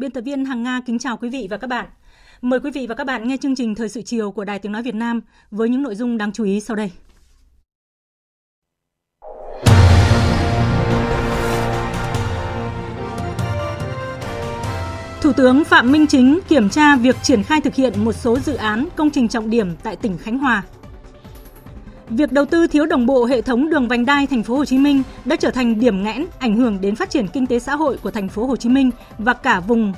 Biên tập viên Hằng Nga kính chào quý vị và các bạn. Mời quý vị và các bạn nghe chương trình Thời sự chiều của Đài Tiếng Nói Việt Nam với những nội dung đáng chú ý sau đây. Thủ tướng Phạm Minh Chính kiểm tra việc triển khai thực hiện một số dự án công trình trọng điểm tại tỉnh Khánh Hòa. Việc đầu tư thiếu đồng bộ hệ thống đường vành đai thành phố Hồ Chí Minh đã trở thành điểm nghẽn ảnh hưởng đến phát triển kinh tế xã hội của thành phố Hồ Chí Minh và cả vùng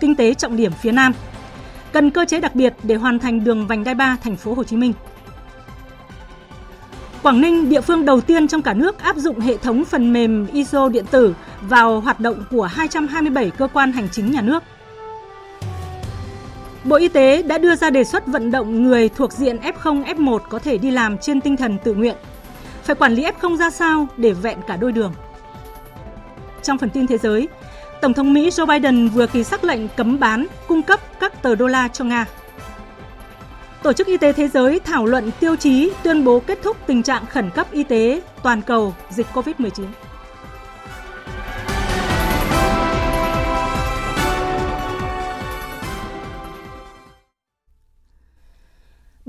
kinh tế trọng điểm phía Nam. Cần cơ chế đặc biệt để hoàn thành đường vành đai 3 thành phố Hồ Chí Minh. Quảng Ninh, địa phương đầu tiên trong cả nước áp dụng hệ thống phần mềm ISO điện tử vào hoạt động của 227 cơ quan hành chính nhà nước. Bộ Y tế đã đưa ra đề xuất vận động người thuộc diện F0, F1 có thể đi làm trên tinh thần tự nguyện. Phải quản lý F0 ra sao để vẹn cả đôi đường? Trong phần tin thế giới, Tổng thống Mỹ Joe Biden vừa ký sắc lệnh cấm bán, cung cấp các tờ đô la cho Nga. Tổ chức Y tế Thế giới thảo luận tiêu chí tuyên bố kết thúc tình trạng khẩn cấp y tế toàn cầu dịch COVID-19.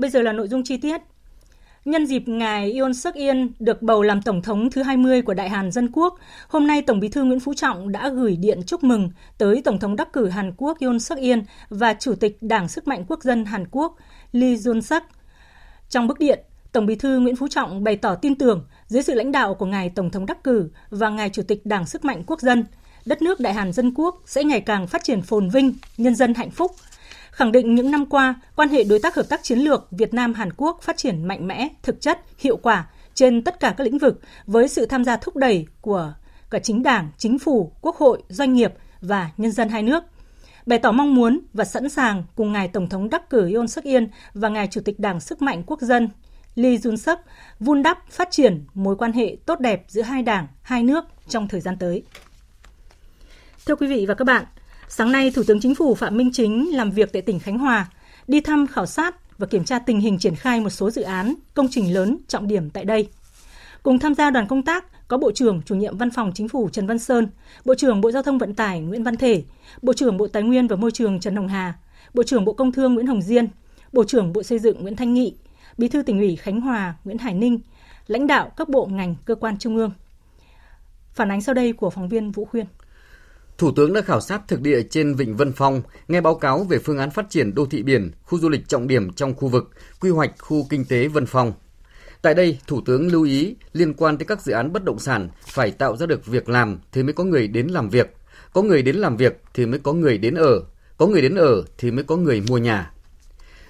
Bây giờ là nội dung chi tiết. Nhân dịp ngài Yoon suk Yeol được bầu làm tổng thống thứ 20 của Đại Hàn Dân Quốc, hôm nay Tổng Bí thư Nguyễn Phú Trọng đã gửi điện chúc mừng tới Tổng thống đắc cử Hàn Quốc Yoon suk Yeol và Chủ tịch Đảng Sức mạnh Quốc dân Hàn Quốc Lee Jun Suk. Trong bức điện, Tổng Bí thư Nguyễn Phú Trọng bày tỏ tin tưởng dưới sự lãnh đạo của ngài Tổng thống đắc cử và ngài Chủ tịch Đảng Sức mạnh Quốc dân, đất nước Đại Hàn Dân Quốc sẽ ngày càng phát triển phồn vinh, nhân dân hạnh phúc, khẳng định những năm qua, quan hệ đối tác hợp tác chiến lược Việt Nam Hàn Quốc phát triển mạnh mẽ, thực chất, hiệu quả trên tất cả các lĩnh vực với sự tham gia thúc đẩy của cả chính Đảng, chính phủ, Quốc hội, doanh nghiệp và nhân dân hai nước. Bày tỏ mong muốn và sẵn sàng cùng ngài Tổng thống đắc cử Yoon suk Yeol và ngài Chủ tịch Đảng Sức mạnh Quốc dân Lee Jun Suk vun đắp phát triển mối quan hệ tốt đẹp giữa hai đảng, hai nước trong thời gian tới. Thưa quý vị và các bạn, Sáng nay, Thủ tướng Chính phủ Phạm Minh Chính làm việc tại tỉnh Khánh Hòa, đi thăm khảo sát và kiểm tra tình hình triển khai một số dự án, công trình lớn trọng điểm tại đây. Cùng tham gia đoàn công tác có Bộ trưởng Chủ nhiệm Văn phòng Chính phủ Trần Văn Sơn, Bộ trưởng Bộ Giao thông Vận tải Nguyễn Văn Thể, Bộ trưởng Bộ Tài nguyên và Môi trường Trần Hồng Hà, Bộ trưởng Bộ Công Thương Nguyễn Hồng Diên, Bộ trưởng Bộ Xây dựng Nguyễn Thanh Nghị, Bí thư tỉnh ủy Khánh Hòa Nguyễn Hải Ninh, lãnh đạo các bộ ngành cơ quan trung ương. Phản ánh sau đây của phóng viên Vũ Khuyên. Thủ tướng đã khảo sát thực địa trên Vịnh Vân Phong, nghe báo cáo về phương án phát triển đô thị biển, khu du lịch trọng điểm trong khu vực, quy hoạch khu kinh tế Vân Phong. Tại đây, Thủ tướng lưu ý liên quan tới các dự án bất động sản phải tạo ra được việc làm thì mới có người đến làm việc, có người đến làm việc thì mới có người đến ở, có người đến ở thì mới có người mua nhà.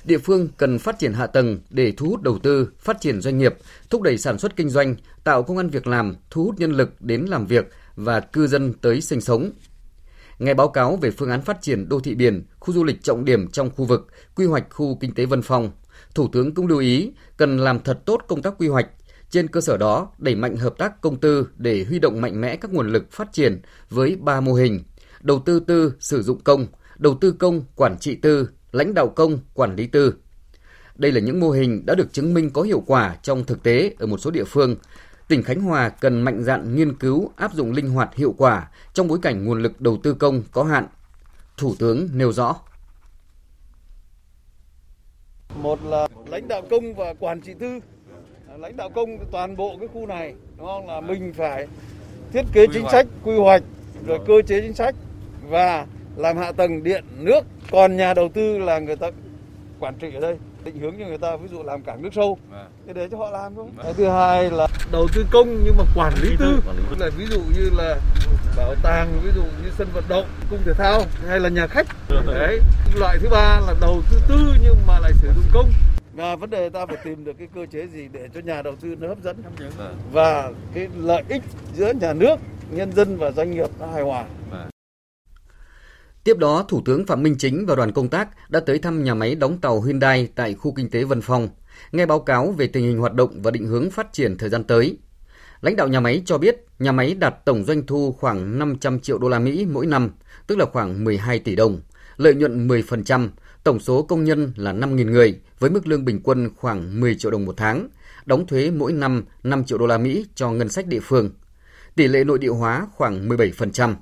Địa phương cần phát triển hạ tầng để thu hút đầu tư, phát triển doanh nghiệp, thúc đẩy sản xuất kinh doanh, tạo công an việc làm, thu hút nhân lực đến làm việc và cư dân tới sinh sống, Nghe báo cáo về phương án phát triển đô thị biển, khu du lịch trọng điểm trong khu vực, quy hoạch khu kinh tế Vân Phong, Thủ tướng cũng lưu ý cần làm thật tốt công tác quy hoạch, trên cơ sở đó đẩy mạnh hợp tác công tư để huy động mạnh mẽ các nguồn lực phát triển với ba mô hình: đầu tư tư sử dụng công, đầu tư công quản trị tư, lãnh đạo công quản lý tư. Đây là những mô hình đã được chứng minh có hiệu quả trong thực tế ở một số địa phương, tỉnh Khánh Hòa cần mạnh dạn nghiên cứu áp dụng linh hoạt hiệu quả trong bối cảnh nguồn lực đầu tư công có hạn. Thủ tướng nêu rõ. Một là lãnh đạo công và quản trị tư. Lãnh đạo công toàn bộ cái khu này, đúng không? Là mình phải thiết kế chính sách, quy hoạch, rồi cơ chế chính sách và làm hạ tầng điện, nước. Còn nhà đầu tư là người ta quản trị ở đây. Định hướng cho người ta ví dụ làm cảng nước sâu. Thì để cho họ làm thôi cái thứ hai là đầu tư công nhưng mà quản lý tư. là ví dụ như là bảo tàng ví dụ như sân vận động cung thể thao hay là nhà khách. Đấy loại thứ ba là đầu tư tư nhưng mà lại sử dụng công. Và vấn đề ta phải tìm được cái cơ chế gì để cho nhà đầu tư nó hấp dẫn. Và cái lợi ích giữa nhà nước nhân dân và doanh nghiệp nó hài hòa Tiếp đó, Thủ tướng Phạm Minh Chính và đoàn công tác đã tới thăm nhà máy đóng tàu Hyundai tại khu kinh tế Vân Phong, nghe báo cáo về tình hình hoạt động và định hướng phát triển thời gian tới. Lãnh đạo nhà máy cho biết, nhà máy đạt tổng doanh thu khoảng 500 triệu đô la Mỹ mỗi năm, tức là khoảng 12 tỷ đồng, lợi nhuận 10%, tổng số công nhân là 5.000 người với mức lương bình quân khoảng 10 triệu đồng một tháng, đóng thuế mỗi năm 5 triệu đô la Mỹ cho ngân sách địa phương. Tỷ lệ nội địa hóa khoảng 17%.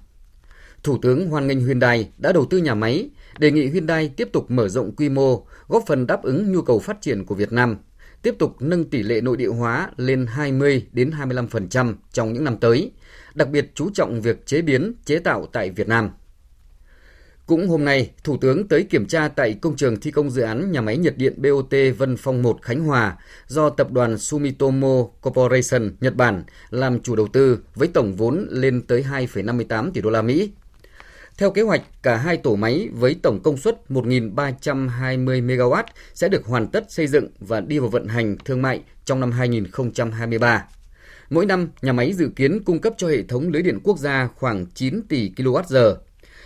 Thủ tướng hoan nghênh Hyundai đã đầu tư nhà máy, đề nghị Hyundai tiếp tục mở rộng quy mô, góp phần đáp ứng nhu cầu phát triển của Việt Nam, tiếp tục nâng tỷ lệ nội địa hóa lên 20 đến 25% trong những năm tới, đặc biệt chú trọng việc chế biến, chế tạo tại Việt Nam. Cũng hôm nay, Thủ tướng tới kiểm tra tại công trường thi công dự án nhà máy nhiệt điện BOT Vân Phong 1 Khánh Hòa do tập đoàn Sumitomo Corporation Nhật Bản làm chủ đầu tư với tổng vốn lên tới 2,58 tỷ đô la Mỹ. Theo kế hoạch, cả hai tổ máy với tổng công suất 1.320 MW sẽ được hoàn tất xây dựng và đi vào vận hành thương mại trong năm 2023. Mỗi năm, nhà máy dự kiến cung cấp cho hệ thống lưới điện quốc gia khoảng 9 tỷ kWh.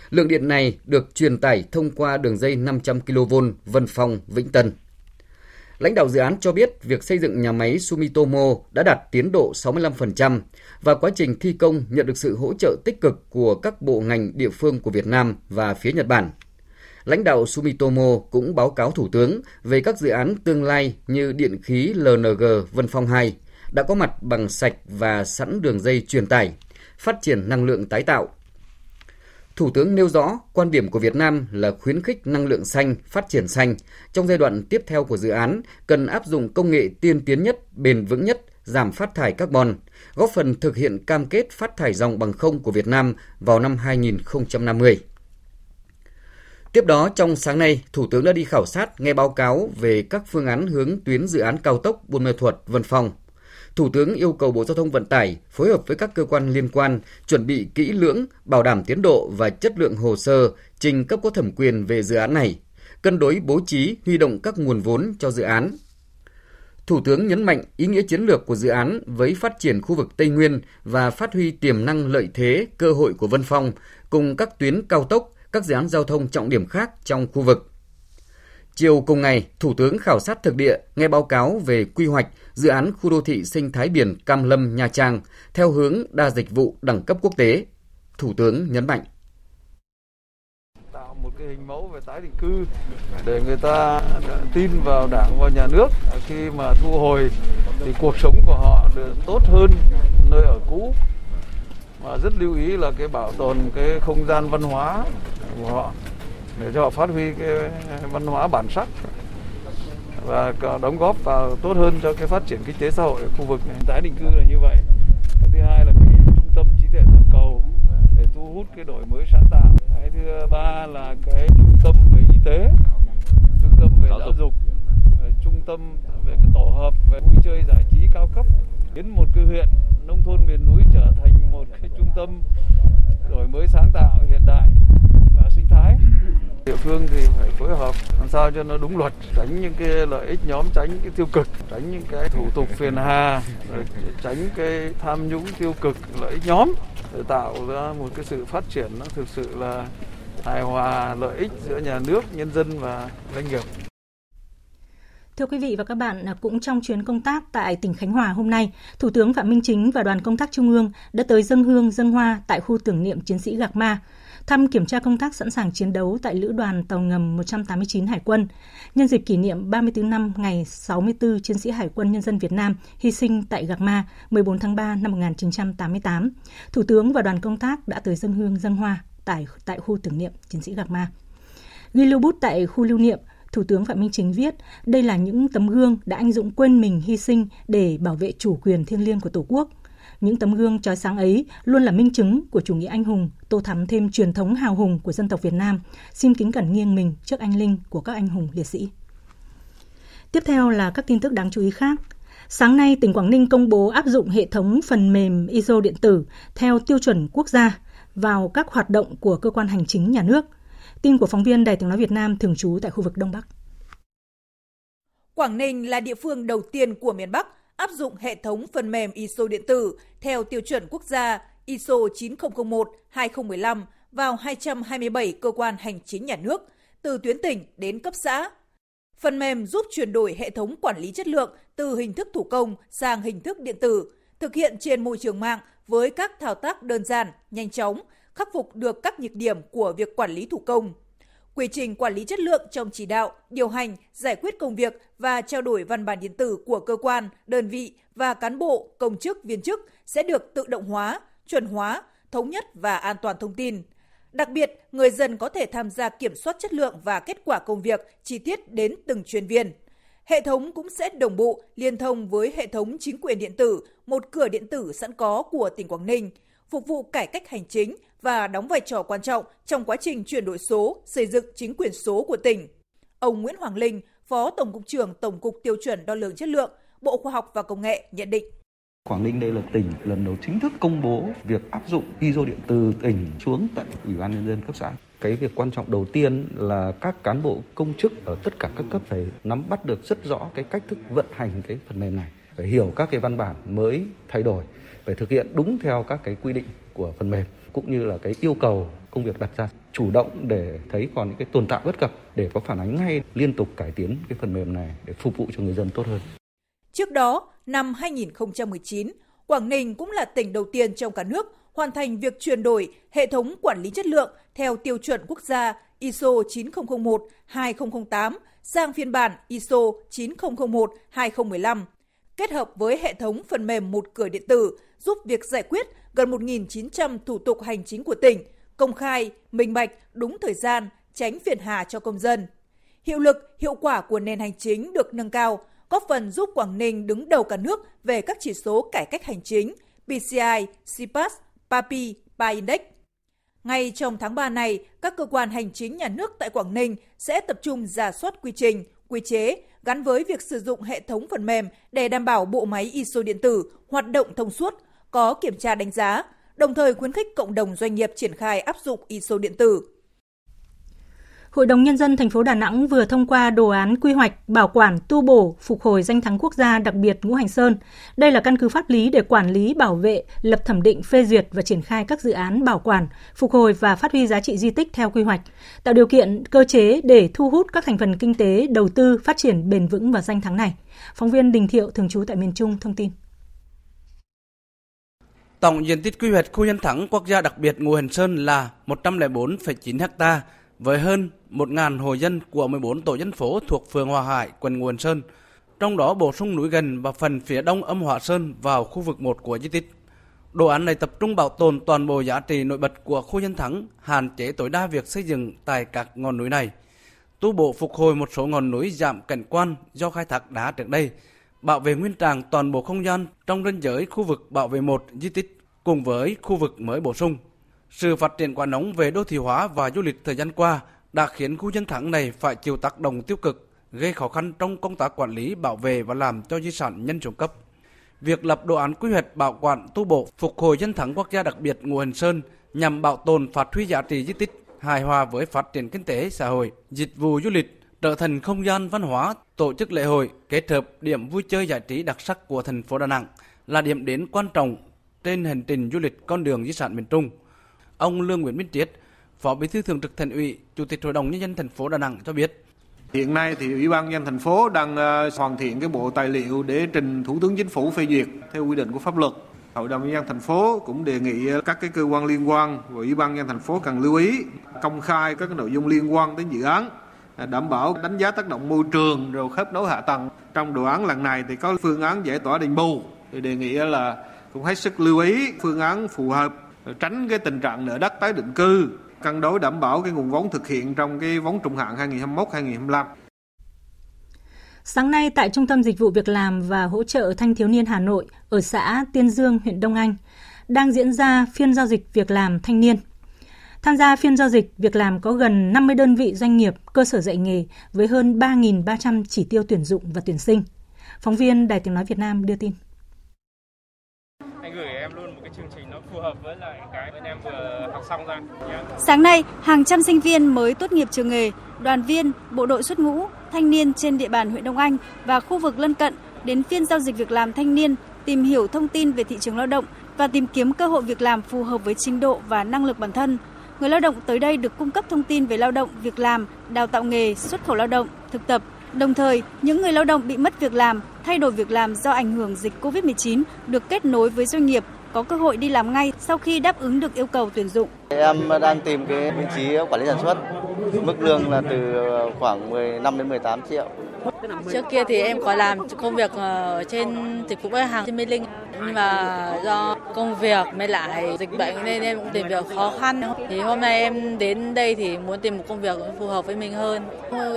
Lượng điện này được truyền tải thông qua đường dây 500 kV Vân Phong Vĩnh Tân. Lãnh đạo dự án cho biết việc xây dựng nhà máy Sumitomo đã đạt tiến độ 65% và quá trình thi công nhận được sự hỗ trợ tích cực của các bộ ngành địa phương của Việt Nam và phía Nhật Bản. Lãnh đạo Sumitomo cũng báo cáo Thủ tướng về các dự án tương lai như điện khí LNG Vân Phong 2 đã có mặt bằng sạch và sẵn đường dây truyền tải, phát triển năng lượng tái tạo, Thủ tướng nêu rõ quan điểm của Việt Nam là khuyến khích năng lượng xanh, phát triển xanh. Trong giai đoạn tiếp theo của dự án, cần áp dụng công nghệ tiên tiến nhất, bền vững nhất, giảm phát thải carbon, góp phần thực hiện cam kết phát thải dòng bằng không của Việt Nam vào năm 2050. Tiếp đó, trong sáng nay, Thủ tướng đã đi khảo sát nghe báo cáo về các phương án hướng tuyến dự án cao tốc Buôn Mê Thuột – Vân Phong – Thủ tướng yêu cầu Bộ Giao thông Vận tải phối hợp với các cơ quan liên quan chuẩn bị kỹ lưỡng, bảo đảm tiến độ và chất lượng hồ sơ trình cấp có thẩm quyền về dự án này, cân đối bố trí huy động các nguồn vốn cho dự án. Thủ tướng nhấn mạnh ý nghĩa chiến lược của dự án với phát triển khu vực Tây Nguyên và phát huy tiềm năng lợi thế, cơ hội của Vân Phong cùng các tuyến cao tốc, các dự án giao thông trọng điểm khác trong khu vực. Chiều cùng ngày, Thủ tướng khảo sát thực địa, nghe báo cáo về quy hoạch dự án khu đô thị sinh thái biển Cam Lâm Nha Trang theo hướng đa dịch vụ đẳng cấp quốc tế. Thủ tướng nhấn mạnh. Tạo một cái hình mẫu về tái định cư để người ta tin vào đảng và nhà nước. Khi mà thu hồi thì cuộc sống của họ được tốt hơn nơi ở cũ. Và rất lưu ý là cái bảo tồn cái không gian văn hóa của họ để cho họ phát huy cái văn hóa bản sắc và đóng góp vào tốt hơn cho cái phát triển kinh tế xã hội ở khu vực này. Tái định cư là như vậy. Cái thứ hai là cái trung tâm trí tuệ toàn cầu để thu hút cái đổi mới sáng tạo. Cái thứ ba là cái trung tâm về y tế, trung tâm về giáo dục, trung tâm về cái tổ hợp về vui chơi giải trí cao cấp biến một cái huyện nông thôn miền núi trở thành một cái trung tâm đổi mới sáng tạo hiện đại và sinh thái. Địa phương thì phải phối hợp làm sao cho nó đúng luật, tránh những cái lợi ích nhóm, tránh cái tiêu cực, tránh những cái thủ tục phiền hà tránh cái tham nhũng tiêu cực, lợi ích nhóm để tạo ra một cái sự phát triển nó thực sự là hài hòa lợi ích giữa nhà nước, nhân dân và doanh nghiệp. Thưa quý vị và các bạn, à, cũng trong chuyến công tác tại tỉnh Khánh Hòa hôm nay, Thủ tướng Phạm Minh Chính và đoàn công tác Trung ương đã tới dân hương dân hoa tại khu tưởng niệm chiến sĩ Gạc Ma, thăm kiểm tra công tác sẵn sàng chiến đấu tại Lữ đoàn Tàu ngầm 189 Hải quân, nhân dịp kỷ niệm 34 năm ngày 64 chiến sĩ Hải quân Nhân dân Việt Nam hy sinh tại Gạc Ma 14 tháng 3 năm 1988. Thủ tướng và đoàn công tác đã tới dân hương dân hoa tại, tại khu tưởng niệm chiến sĩ Gạc Ma. Ghi lưu bút tại khu lưu niệm, Thủ tướng Phạm Minh Chính viết, đây là những tấm gương đã anh dũng quên mình hy sinh để bảo vệ chủ quyền thiêng liêng của Tổ quốc. Những tấm gương trói sáng ấy luôn là minh chứng của chủ nghĩa anh hùng, tô thắm thêm truyền thống hào hùng của dân tộc Việt Nam. Xin kính cẩn nghiêng mình trước anh linh của các anh hùng liệt sĩ. Tiếp theo là các tin tức đáng chú ý khác. Sáng nay, tỉnh Quảng Ninh công bố áp dụng hệ thống phần mềm ISO điện tử theo tiêu chuẩn quốc gia vào các hoạt động của cơ quan hành chính nhà nước. Tin của phóng viên Đài tiếng nói Việt Nam thường trú tại khu vực Đông Bắc. Quảng Ninh là địa phương đầu tiên của miền Bắc áp dụng hệ thống phần mềm ISO điện tử theo tiêu chuẩn quốc gia ISO 9001-2015 vào 227 cơ quan hành chính nhà nước, từ tuyến tỉnh đến cấp xã. Phần mềm giúp chuyển đổi hệ thống quản lý chất lượng từ hình thức thủ công sang hình thức điện tử, thực hiện trên môi trường mạng với các thao tác đơn giản, nhanh chóng, khắc phục được các nhược điểm của việc quản lý thủ công. Quy trình quản lý chất lượng trong chỉ đạo, điều hành, giải quyết công việc và trao đổi văn bản điện tử của cơ quan, đơn vị và cán bộ, công chức, viên chức sẽ được tự động hóa, chuẩn hóa, thống nhất và an toàn thông tin. Đặc biệt, người dân có thể tham gia kiểm soát chất lượng và kết quả công việc chi tiết đến từng chuyên viên. Hệ thống cũng sẽ đồng bộ liên thông với hệ thống chính quyền điện tử, một cửa điện tử sẵn có của tỉnh Quảng Ninh, phục vụ cải cách hành chính và đóng vai trò quan trọng trong quá trình chuyển đổi số, xây dựng chính quyền số của tỉnh. Ông Nguyễn Hoàng Linh, Phó Tổng cục trưởng Tổng cục Tiêu chuẩn Đo lường Chất lượng, Bộ Khoa học và Công nghệ nhận định. Quảng Ninh đây là tỉnh lần đầu chính thức công bố việc áp dụng ISO điện từ tỉnh xuống tận Ủy ban nhân dân cấp xã. Cái việc quan trọng đầu tiên là các cán bộ công chức ở tất cả các cấp phải nắm bắt được rất rõ cái cách thức vận hành cái phần mềm này, phải hiểu các cái văn bản mới thay đổi, phải thực hiện đúng theo các cái quy định của phần mềm cũng như là cái yêu cầu công việc đặt ra chủ động để thấy còn những cái tồn tại bất cập để có phản ánh ngay liên tục cải tiến cái phần mềm này để phục vụ cho người dân tốt hơn. Trước đó, năm 2019, Quảng Ninh cũng là tỉnh đầu tiên trong cả nước hoàn thành việc chuyển đổi hệ thống quản lý chất lượng theo tiêu chuẩn quốc gia ISO 9001-2008 sang phiên bản ISO 9001-2015, kết hợp với hệ thống phần mềm một cửa điện tử giúp việc giải quyết gần 1.900 thủ tục hành chính của tỉnh công khai, minh bạch, đúng thời gian, tránh phiền hà cho công dân. Hiệu lực, hiệu quả của nền hành chính được nâng cao, góp phần giúp Quảng Ninh đứng đầu cả nước về các chỉ số cải cách hành chính PCI, CPAS, PAPI, PAINDEX. Ngay trong tháng 3 này, các cơ quan hành chính nhà nước tại Quảng Ninh sẽ tập trung giả soát quy trình, quy chế gắn với việc sử dụng hệ thống phần mềm để đảm bảo bộ máy ISO điện tử hoạt động thông suốt, có kiểm tra đánh giá, đồng thời khuyến khích cộng đồng doanh nghiệp triển khai áp dụng ISO điện tử. Hội đồng Nhân dân thành phố Đà Nẵng vừa thông qua đồ án quy hoạch bảo quản tu bổ phục hồi danh thắng quốc gia đặc biệt Ngũ Hành Sơn. Đây là căn cứ pháp lý để quản lý, bảo vệ, lập thẩm định, phê duyệt và triển khai các dự án bảo quản, phục hồi và phát huy giá trị di tích theo quy hoạch, tạo điều kiện cơ chế để thu hút các thành phần kinh tế đầu tư phát triển bền vững vào danh thắng này. Phóng viên Đình Thiệu thường trú tại miền Trung thông tin. Tổng diện tích quy hoạch khu nhân thắng quốc gia đặc biệt Ngũ Hành Sơn là 104,9 ha với hơn 1.000 hộ dân của 14 tổ dân phố thuộc phường Hòa Hải, quận Nguồn Sơn, trong đó bổ sung núi gần và phần phía đông âm Hòa Sơn vào khu vực 1 của di tích. Đồ án này tập trung bảo tồn toàn bộ giá trị nổi bật của khu nhân thắng, hạn chế tối đa việc xây dựng tại các ngọn núi này. Tu bổ phục hồi một số ngọn núi giảm cảnh quan do khai thác đá trước đây, bảo vệ nguyên trạng toàn bộ không gian trong ranh giới khu vực bảo vệ một di tích cùng với khu vực mới bổ sung. Sự phát triển quá nóng về đô thị hóa và du lịch thời gian qua đã khiến khu dân thắng này phải chịu tác động tiêu cực, gây khó khăn trong công tác quản lý, bảo vệ và làm cho di sản nhân xuống cấp. Việc lập đồ án quy hoạch bảo quản tu bổ phục hồi dân thắng quốc gia đặc biệt Ngũ Hành Sơn nhằm bảo tồn phát huy giá trị di tích hài hòa với phát triển kinh tế xã hội, dịch vụ du lịch trở thành không gian văn hóa, tổ chức lễ hội kết hợp điểm vui chơi giải trí đặc sắc của thành phố Đà Nẵng là điểm đến quan trọng trên hành trình du lịch con đường di sản miền Trung. Ông Lương Nguyễn Minh Triết, Phó Bí thư Thường trực Thành ủy, Chủ tịch Hội đồng nhân dân thành phố Đà Nẵng cho biết. Hiện nay thì Ủy ban nhân thành phố đang ờ, hoàn thiện cái bộ tài liệu để trình Thủ tướng Chính phủ phê duyệt theo quy định của pháp luật. Hội đồng nhân dân thành phố cũng đề nghị ờ, các cái cơ quan liên quan và Ủy ban nhân thành phố cần lưu ý công khai các cái nội dung liên quan đến dự án À, đảm bảo đánh giá tác động môi trường rồi khớp nối hạ tầng. Trong đồ án lần này thì có phương án giải tỏa đền bù thì đề nghị là cũng hết sức lưu ý phương án phù hợp tránh cái tình trạng nợ đất tái định cư cân đối đảm bảo cái nguồn vốn thực hiện trong cái vốn trung hạn 2021-2025. Sáng nay tại Trung tâm Dịch vụ Việc làm và Hỗ trợ Thanh thiếu niên Hà Nội ở xã Tiên Dương, huyện Đông Anh, đang diễn ra phiên giao dịch việc làm thanh niên. Tham gia phiên giao dịch, việc làm có gần 50 đơn vị doanh nghiệp, cơ sở dạy nghề với hơn 3.300 chỉ tiêu tuyển dụng và tuyển sinh. Phóng viên Đài Tiếng Nói Việt Nam đưa tin. Anh gửi em luôn một cái chương trình nó phù hợp với lại cái bên em vừa học xong ra. Sáng nay, hàng trăm sinh viên mới tốt nghiệp trường nghề, đoàn viên, bộ đội xuất ngũ, thanh niên trên địa bàn huyện Đông Anh và khu vực lân cận đến phiên giao dịch việc làm thanh niên, tìm hiểu thông tin về thị trường lao động và tìm kiếm cơ hội việc làm phù hợp với trình độ và năng lực bản thân. Người lao động tới đây được cung cấp thông tin về lao động, việc làm, đào tạo nghề, xuất khẩu lao động, thực tập. Đồng thời, những người lao động bị mất việc làm, thay đổi việc làm do ảnh hưởng dịch COVID-19 được kết nối với doanh nghiệp có cơ hội đi làm ngay sau khi đáp ứng được yêu cầu tuyển dụng. Em đang tìm cái vị trí quản lý sản xuất. Mức lương là từ khoảng 15 đến 18 triệu. Trước kia thì em có làm công việc ở trên dịch vụ khách hàng trên Mê Linh nhưng mà do công việc mới lại dịch bệnh nên em cũng tìm việc khó khăn. Thì hôm nay em đến đây thì muốn tìm một công việc phù hợp với mình hơn.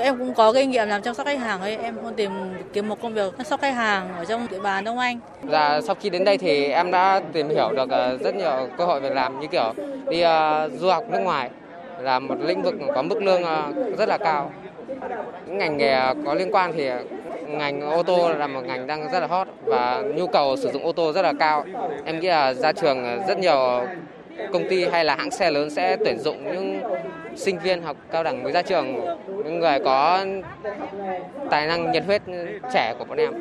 Em cũng có kinh nghiệm làm chăm sóc khách hàng ấy, em muốn tìm kiếm một công việc chăm sóc khách hàng ở trong địa bàn Đông Anh. Dạ, sau khi đến đây thì em đã tìm hiểu được ờ, rất nhiều cơ hội việc làm như kiểu đi uh, du học nước ngoài là một lĩnh vực có mức lương uh, rất là cao ngành nghề à, có liên quan thì à, ngành ô tô là một ngành đang rất là hot và nhu cầu sử dụng ô tô rất là cao. Em nghĩ là ra trường à, rất nhiều công ty hay là hãng xe lớn sẽ tuyển dụng những sinh viên học cao đẳng mới ra trường, những người có tài năng nhiệt huyết trẻ của bọn em.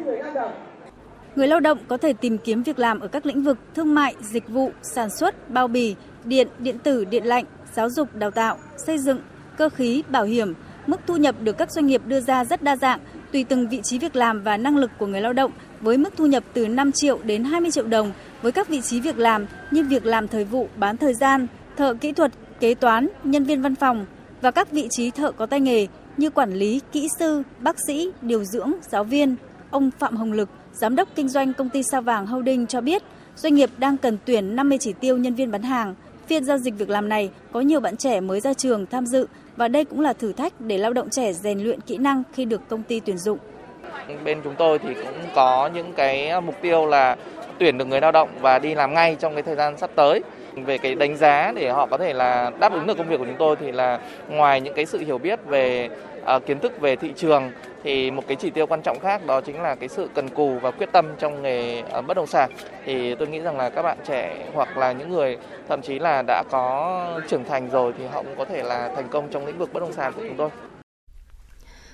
Người lao động có thể tìm kiếm việc làm ở các lĩnh vực thương mại, dịch vụ, sản xuất, bao bì, điện, điện tử, điện lạnh, giáo dục, đào tạo, xây dựng, cơ khí, bảo hiểm, Mức thu nhập được các doanh nghiệp đưa ra rất đa dạng, tùy từng vị trí việc làm và năng lực của người lao động, với mức thu nhập từ 5 triệu đến 20 triệu đồng với các vị trí việc làm như việc làm thời vụ bán thời gian, thợ kỹ thuật, kế toán, nhân viên văn phòng và các vị trí thợ có tay nghề như quản lý, kỹ sư, bác sĩ, điều dưỡng, giáo viên. Ông Phạm Hồng Lực, giám đốc kinh doanh công ty Sao Vàng Holding cho biết, doanh nghiệp đang cần tuyển 50 chỉ tiêu nhân viên bán hàng. Phiên giao dịch việc làm này có nhiều bạn trẻ mới ra trường tham dự và đây cũng là thử thách để lao động trẻ rèn luyện kỹ năng khi được công ty tuyển dụng. Bên chúng tôi thì cũng có những cái mục tiêu là tuyển được người lao động và đi làm ngay trong cái thời gian sắp tới về cái đánh giá để họ có thể là đáp ứng được công việc của chúng tôi thì là ngoài những cái sự hiểu biết về À, kiến thức về thị trường thì một cái chỉ tiêu quan trọng khác đó chính là cái sự cần cù và quyết tâm trong nghề à, bất động sản thì tôi nghĩ rằng là các bạn trẻ hoặc là những người thậm chí là đã có trưởng thành rồi thì họ cũng có thể là thành công trong lĩnh vực bất động sản của chúng tôi.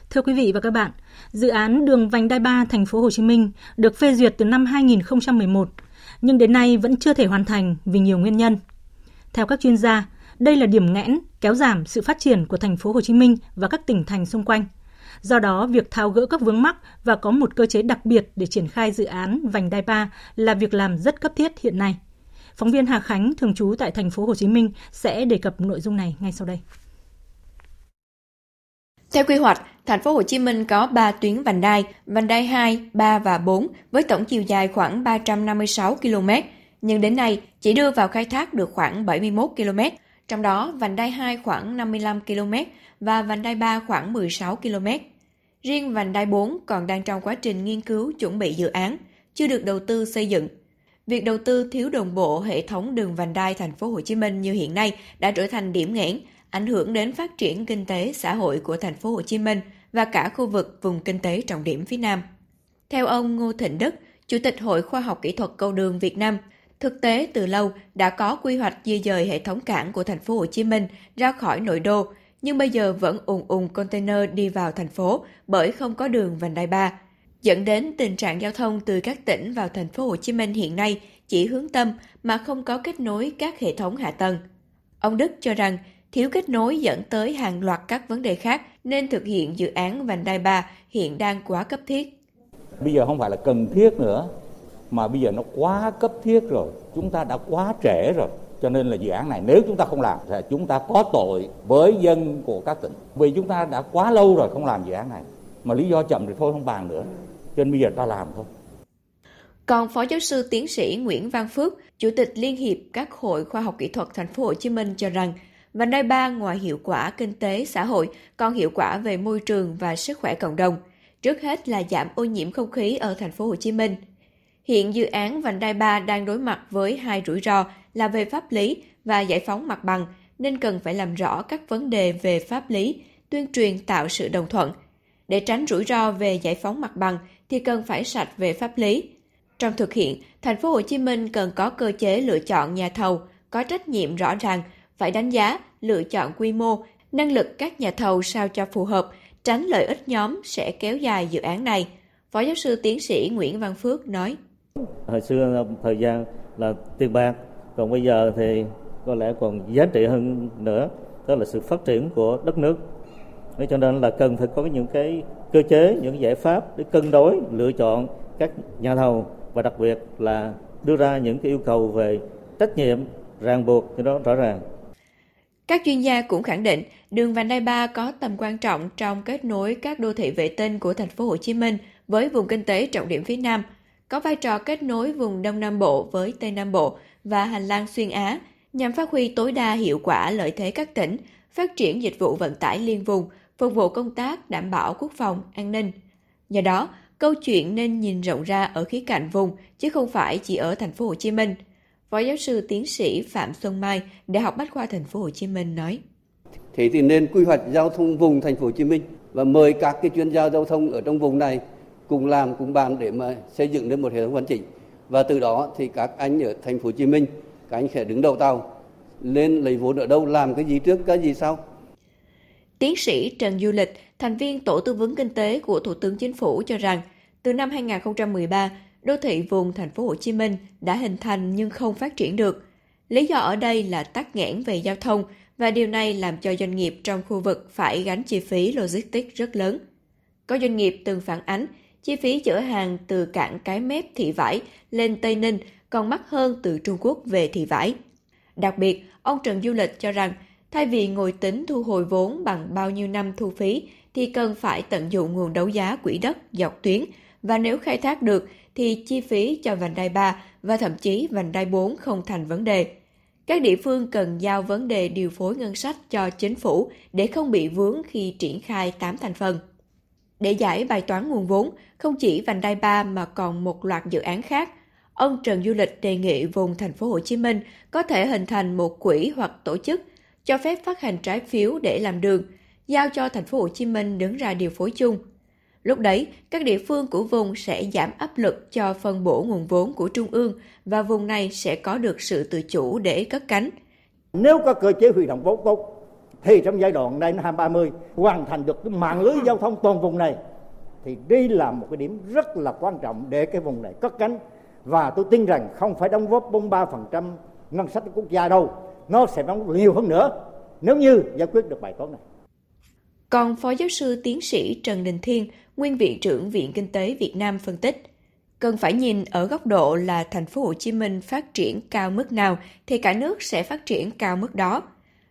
Thưa quý vị và các bạn, dự án đường vành đai 3 thành phố Hồ Chí Minh được phê duyệt từ năm 2011 nhưng đến nay vẫn chưa thể hoàn thành vì nhiều nguyên nhân. Theo các chuyên gia, đây là điểm nghẽn kéo giảm sự phát triển của thành phố Hồ Chí Minh và các tỉnh thành xung quanh. Do đó, việc tháo gỡ các vướng mắc và có một cơ chế đặc biệt để triển khai dự án vành đai 3 là việc làm rất cấp thiết hiện nay. Phóng viên Hà Khánh thường trú tại thành phố Hồ Chí Minh sẽ đề cập nội dung này ngay sau đây. Theo quy hoạch, thành phố Hồ Chí Minh có 3 tuyến vành đai, vành đai 2, 3 và 4 với tổng chiều dài khoảng 356 km, nhưng đến nay chỉ đưa vào khai thác được khoảng 71 km, trong đó vành đai 2 khoảng 55 km và vành đai 3 khoảng 16 km. Riêng vành đai 4 còn đang trong quá trình nghiên cứu chuẩn bị dự án, chưa được đầu tư xây dựng. Việc đầu tư thiếu đồng bộ hệ thống đường vành đai thành phố Hồ Chí Minh như hiện nay đã trở thành điểm nghẽn, ảnh hưởng đến phát triển kinh tế xã hội của thành phố Hồ Chí Minh và cả khu vực vùng kinh tế trọng điểm phía Nam. Theo ông Ngô Thịnh Đức, Chủ tịch Hội Khoa học Kỹ thuật Cầu đường Việt Nam, thực tế từ lâu đã có quy hoạch di dời hệ thống cảng của thành phố Hồ Chí Minh ra khỏi nội đô, nhưng bây giờ vẫn ùn ùn container đi vào thành phố bởi không có đường vành đai 3, dẫn đến tình trạng giao thông từ các tỉnh vào thành phố Hồ Chí Minh hiện nay chỉ hướng tâm mà không có kết nối các hệ thống hạ tầng. Ông Đức cho rằng thiếu kết nối dẫn tới hàng loạt các vấn đề khác nên thực hiện dự án vành đai 3 hiện đang quá cấp thiết. Bây giờ không phải là cần thiết nữa, mà bây giờ nó quá cấp thiết rồi, chúng ta đã quá trễ rồi. Cho nên là dự án này nếu chúng ta không làm thì chúng ta có tội với dân của các tỉnh. Vì chúng ta đã quá lâu rồi không làm dự án này. Mà lý do chậm thì thôi không bàn nữa. Cho nên bây giờ ta làm thôi. Còn Phó Giáo sư Tiến sĩ Nguyễn Văn Phước, Chủ tịch Liên hiệp các hội khoa học kỹ thuật thành phố Hồ Chí Minh cho rằng Vành đai 3 ngoài hiệu quả kinh tế xã hội còn hiệu quả về môi trường và sức khỏe cộng đồng. Trước hết là giảm ô nhiễm không khí ở thành phố Hồ Chí Minh. Hiện dự án vành đai 3 đang đối mặt với hai rủi ro là về pháp lý và giải phóng mặt bằng, nên cần phải làm rõ các vấn đề về pháp lý, tuyên truyền tạo sự đồng thuận. Để tránh rủi ro về giải phóng mặt bằng thì cần phải sạch về pháp lý. Trong thực hiện, thành phố Hồ Chí Minh cần có cơ chế lựa chọn nhà thầu có trách nhiệm rõ ràng, phải đánh giá, lựa chọn quy mô, năng lực các nhà thầu sao cho phù hợp, tránh lợi ích nhóm sẽ kéo dài dự án này. Phó giáo sư tiến sĩ Nguyễn Văn Phước nói. Hồi xưa thời gian là tiền bạc, còn bây giờ thì có lẽ còn giá trị hơn nữa, đó là sự phát triển của đất nước. Nên cho nên là cần phải có những cái cơ chế, những giải pháp để cân đối, lựa chọn các nhà thầu và đặc biệt là đưa ra những cái yêu cầu về trách nhiệm, ràng buộc cho nó rõ ràng. Các chuyên gia cũng khẳng định đường vành đai 3 có tầm quan trọng trong kết nối các đô thị vệ tinh của thành phố Hồ Chí Minh với vùng kinh tế trọng điểm phía Nam, có vai trò kết nối vùng Đông Nam Bộ với Tây Nam Bộ và hành lang xuyên Á nhằm phát huy tối đa hiệu quả lợi thế các tỉnh, phát triển dịch vụ vận tải liên vùng, phục vụ công tác đảm bảo quốc phòng, an ninh. Do đó, câu chuyện nên nhìn rộng ra ở khía cạnh vùng chứ không phải chỉ ở thành phố Hồ Chí Minh. Phó giáo sư tiến sĩ Phạm Xuân Mai, Đại học Bách khoa thành phố Hồ Chí Minh nói: Thế thì nên quy hoạch giao thông vùng thành phố Hồ Chí Minh và mời các cái chuyên gia giao thông ở trong vùng này cùng làm cùng bàn để mà xây dựng nên một hệ thống hoàn chỉnh và từ đó thì các anh ở thành phố Hồ Chí Minh các anh sẽ đứng đầu tàu lên lấy vốn ở đâu làm cái gì trước cái gì sau Tiến sĩ Trần Du Lịch, thành viên Tổ tư vấn kinh tế của Thủ tướng Chính phủ cho rằng, từ năm 2013, đô thị vùng thành phố Hồ Chí Minh đã hình thành nhưng không phát triển được. Lý do ở đây là tắc nghẽn về giao thông và điều này làm cho doanh nghiệp trong khu vực phải gánh chi phí logistics rất lớn. Có doanh nghiệp từng phản ánh chi phí chở hàng từ cảng Cái Mép Thị Vải lên Tây Ninh còn mắc hơn từ Trung Quốc về Thị Vải. Đặc biệt, ông Trần Du Lịch cho rằng thay vì ngồi tính thu hồi vốn bằng bao nhiêu năm thu phí thì cần phải tận dụng nguồn đấu giá quỹ đất dọc tuyến và nếu khai thác được thì chi phí cho vành đai 3 và thậm chí vành đai 4 không thành vấn đề. Các địa phương cần giao vấn đề điều phối ngân sách cho chính phủ để không bị vướng khi triển khai 8 thành phần. Để giải bài toán nguồn vốn, không chỉ vành đai 3 mà còn một loạt dự án khác, ông Trần Du Lịch đề nghị vùng thành phố Hồ Chí Minh có thể hình thành một quỹ hoặc tổ chức cho phép phát hành trái phiếu để làm đường, giao cho thành phố Hồ Chí Minh đứng ra điều phối chung. Lúc đấy, các địa phương của vùng sẽ giảm áp lực cho phân bổ nguồn vốn của trung ương và vùng này sẽ có được sự tự chủ để cất cánh. Nếu có cơ chế huy động vốn tốt thì trong giai đoạn đây năm 2030 hoàn thành được cái mạng lưới giao thông toàn vùng này thì đây là một cái điểm rất là quan trọng để cái vùng này cất cánh và tôi tin rằng không phải đóng góp 43% ngân sách quốc gia đâu nó sẽ đóng nhiều hơn nữa nếu như giải quyết được bài toán này. Còn Phó Giáo sư Tiến sĩ Trần Đình Thiên, Nguyên Viện trưởng Viện Kinh tế Việt Nam phân tích, cần phải nhìn ở góc độ là thành phố Hồ Chí Minh phát triển cao mức nào thì cả nước sẽ phát triển cao mức đó.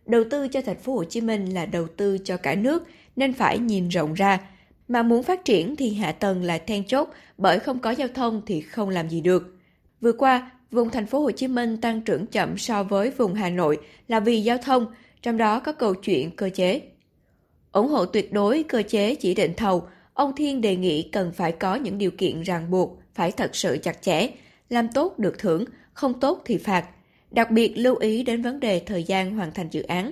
Đầu tư cho thành phố Hồ Chí Minh là đầu tư cho cả nước nên phải nhìn rộng ra. Mà muốn phát triển thì hạ tầng là then chốt bởi không có giao thông thì không làm gì được. Vừa qua, vùng thành phố Hồ Chí Minh tăng trưởng chậm so với vùng Hà Nội là vì giao thông, trong đó có câu chuyện cơ chế. ủng hộ tuyệt đối cơ chế chỉ định thầu, ông Thiên đề nghị cần phải có những điều kiện ràng buộc, phải thật sự chặt chẽ, làm tốt được thưởng, không tốt thì phạt. Đặc biệt lưu ý đến vấn đề thời gian hoàn thành dự án.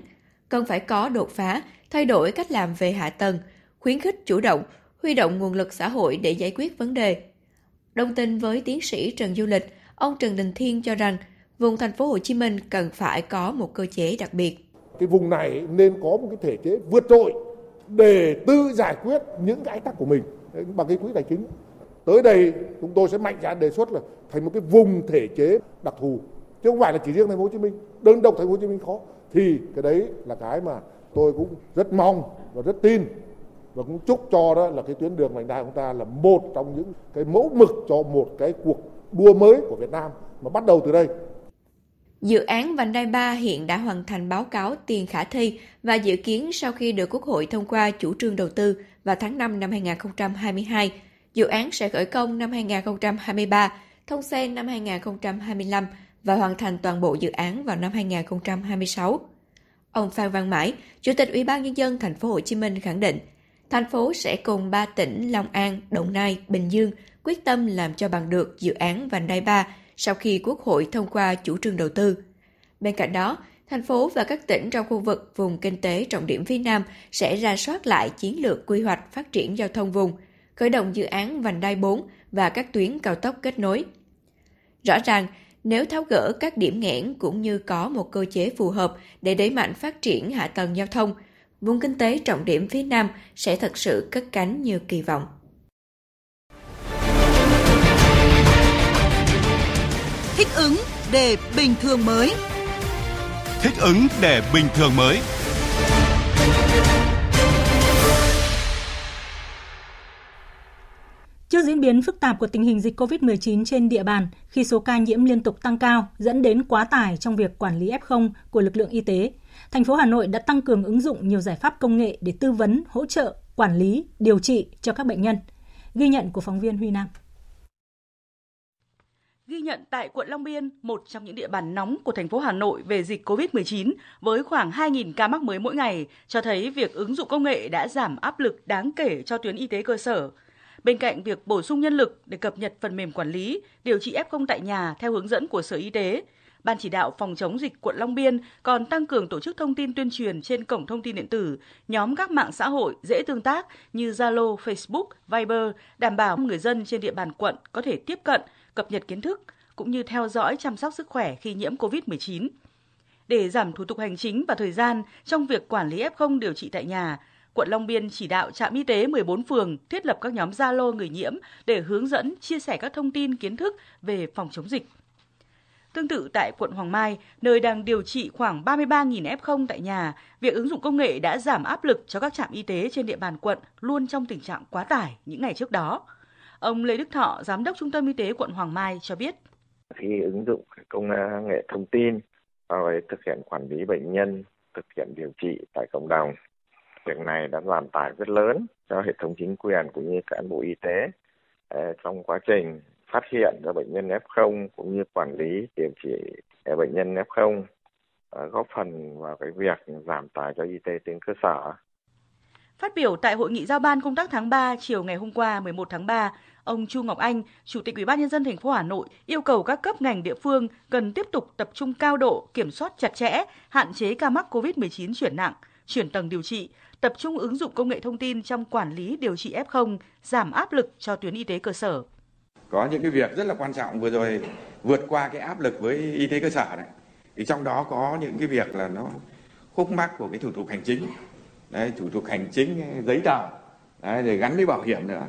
Cần phải có đột phá, thay đổi cách làm về hạ tầng, khuyến khích chủ động, huy động nguồn lực xã hội để giải quyết vấn đề. Đồng tình với tiến sĩ Trần Du Lịch, ông Trần Đình Thiên cho rằng vùng thành phố Hồ Chí Minh cần phải có một cơ chế đặc biệt. Cái vùng này nên có một cái thể chế vượt trội để tự giải quyết những cái ách tắc của mình bằng cái quỹ tài chính. Tới đây chúng tôi sẽ mạnh dạn đề xuất là thành một cái vùng thể chế đặc thù chứ không phải là chỉ riêng thành phố Hồ Chí Minh. Đơn độc thành phố Hồ Chí Minh khó thì cái đấy là cái mà tôi cũng rất mong và rất tin và cũng chúc cho đó là cái tuyến đường vành đai của chúng ta là một trong những cái mẫu mực cho một cái cuộc đua mới của Việt Nam mà bắt đầu từ đây. Dự án vành đai 3 hiện đã hoàn thành báo cáo tiền khả thi và dự kiến sau khi được Quốc hội thông qua chủ trương đầu tư vào tháng 5 năm 2022, dự án sẽ khởi công năm 2023, thông xe năm 2025 và hoàn thành toàn bộ dự án vào năm 2026. Ông Phan Văn Mãi, Chủ tịch Ủy ban nhân dân thành phố Hồ Chí Minh khẳng định, thành phố sẽ cùng ba tỉnh Long An, Đồng Nai, Bình Dương quyết tâm làm cho bằng được dự án vành đai 3 sau khi Quốc hội thông qua chủ trương đầu tư. Bên cạnh đó, thành phố và các tỉnh trong khu vực vùng kinh tế trọng điểm phía Nam sẽ ra soát lại chiến lược quy hoạch phát triển giao thông vùng, khởi động dự án vành đai 4 và các tuyến cao tốc kết nối. Rõ ràng, nếu tháo gỡ các điểm nghẽn cũng như có một cơ chế phù hợp để đẩy mạnh phát triển hạ tầng giao thông, vùng kinh tế trọng điểm phía Nam sẽ thật sự cất cánh như kỳ vọng. Thích ứng để bình thường mới. Thích ứng để bình thường mới. Trước diễn biến phức tạp của tình hình dịch COVID-19 trên địa bàn, khi số ca nhiễm liên tục tăng cao dẫn đến quá tải trong việc quản lý F0 của lực lượng y tế, thành phố Hà Nội đã tăng cường ứng dụng nhiều giải pháp công nghệ để tư vấn, hỗ trợ, quản lý, điều trị cho các bệnh nhân. Ghi nhận của phóng viên Huy Nam. Ghi nhận tại quận Long Biên, một trong những địa bàn nóng của thành phố Hà Nội về dịch COVID-19 với khoảng 2.000 ca mắc mới mỗi ngày, cho thấy việc ứng dụng công nghệ đã giảm áp lực đáng kể cho tuyến y tế cơ sở. Bên cạnh việc bổ sung nhân lực để cập nhật phần mềm quản lý, điều trị F0 tại nhà theo hướng dẫn của Sở Y tế, Ban chỉ đạo phòng chống dịch quận Long Biên còn tăng cường tổ chức thông tin tuyên truyền trên cổng thông tin điện tử, nhóm các mạng xã hội dễ tương tác như Zalo, Facebook, Viber, đảm bảo người dân trên địa bàn quận có thể tiếp cận, cập nhật kiến thức cũng như theo dõi chăm sóc sức khỏe khi nhiễm COVID-19. Để giảm thủ tục hành chính và thời gian trong việc quản lý F0 điều trị tại nhà, quận Long Biên chỉ đạo trạm y tế 14 phường thiết lập các nhóm Zalo người nhiễm để hướng dẫn, chia sẻ các thông tin kiến thức về phòng chống dịch. Tương tự tại quận Hoàng Mai, nơi đang điều trị khoảng 33.000 F0 tại nhà, việc ứng dụng công nghệ đã giảm áp lực cho các trạm y tế trên địa bàn quận luôn trong tình trạng quá tải những ngày trước đó. Ông Lê Đức Thọ, Giám đốc Trung tâm Y tế quận Hoàng Mai cho biết. Khi ứng dụng công nghệ thông tin vào thực hiện quản lý bệnh nhân, thực hiện điều trị tại cộng đồng, việc này đã giảm tải rất lớn cho hệ thống chính quyền cũng như cán bộ y tế ờ, trong quá trình phát hiện ra bệnh nhân F0 cũng như quản lý điều trị à, bệnh nhân F0 à, góp phần vào cái việc giảm tải cho y tế tuyến cơ sở. Phát biểu tại hội nghị giao ban công tác tháng 3 chiều ngày hôm qua 11 tháng 3, ông Chu Ngọc Anh, Chủ tịch Ủy ban nhân dân thành phố Hà Nội yêu cầu các cấp ngành địa phương cần tiếp tục tập trung cao độ kiểm soát chặt chẽ, hạn chế ca mắc COVID-19 chuyển nặng, chuyển tầng điều trị, tập trung ứng dụng công nghệ thông tin trong quản lý điều trị F0, giảm áp lực cho tuyến y tế cơ sở. Có những cái việc rất là quan trọng vừa rồi vượt qua cái áp lực với y tế cơ sở này. Thì trong đó có những cái việc là nó khúc mắc của cái thủ tục hành chính. Đấy, thủ tục hành chính ờ, giấy tờ đấy, để gắn với bảo hiểm nữa.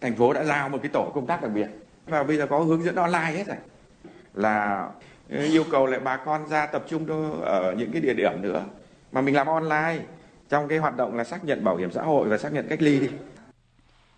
Thành phố đã giao một cái tổ công tác đặc biệt và bây giờ có hướng dẫn online hết rồi. Là ờ, yêu cầu lại bà con ra tập trung ở những cái địa điểm nữa mà mình làm online trong cái hoạt động là xác nhận bảo hiểm xã hội và xác nhận cách ly đi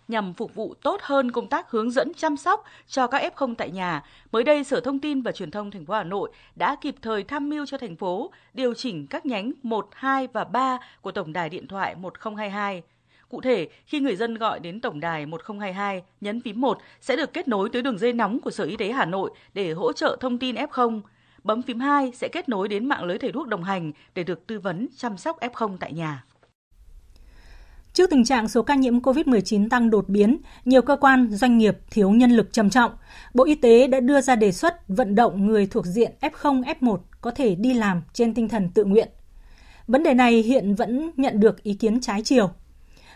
nhằm phục vụ tốt hơn công tác hướng dẫn chăm sóc cho các F0 tại nhà. Mới đây, Sở Thông tin và Truyền thông thành phố Hà Nội đã kịp thời tham mưu cho thành phố điều chỉnh các nhánh 1, 2 và 3 của tổng đài điện thoại 1022. Cụ thể, khi người dân gọi đến tổng đài 1022, nhấn phím 1 sẽ được kết nối tới đường dây nóng của Sở Y tế Hà Nội để hỗ trợ thông tin F0. Bấm phím 2 sẽ kết nối đến mạng lưới thầy thuốc đồng hành để được tư vấn chăm sóc F0 tại nhà. Trước tình trạng số ca nhiễm COVID-19 tăng đột biến, nhiều cơ quan, doanh nghiệp thiếu nhân lực trầm trọng, Bộ Y tế đã đưa ra đề xuất vận động người thuộc diện F0, F1 có thể đi làm trên tinh thần tự nguyện. Vấn đề này hiện vẫn nhận được ý kiến trái chiều.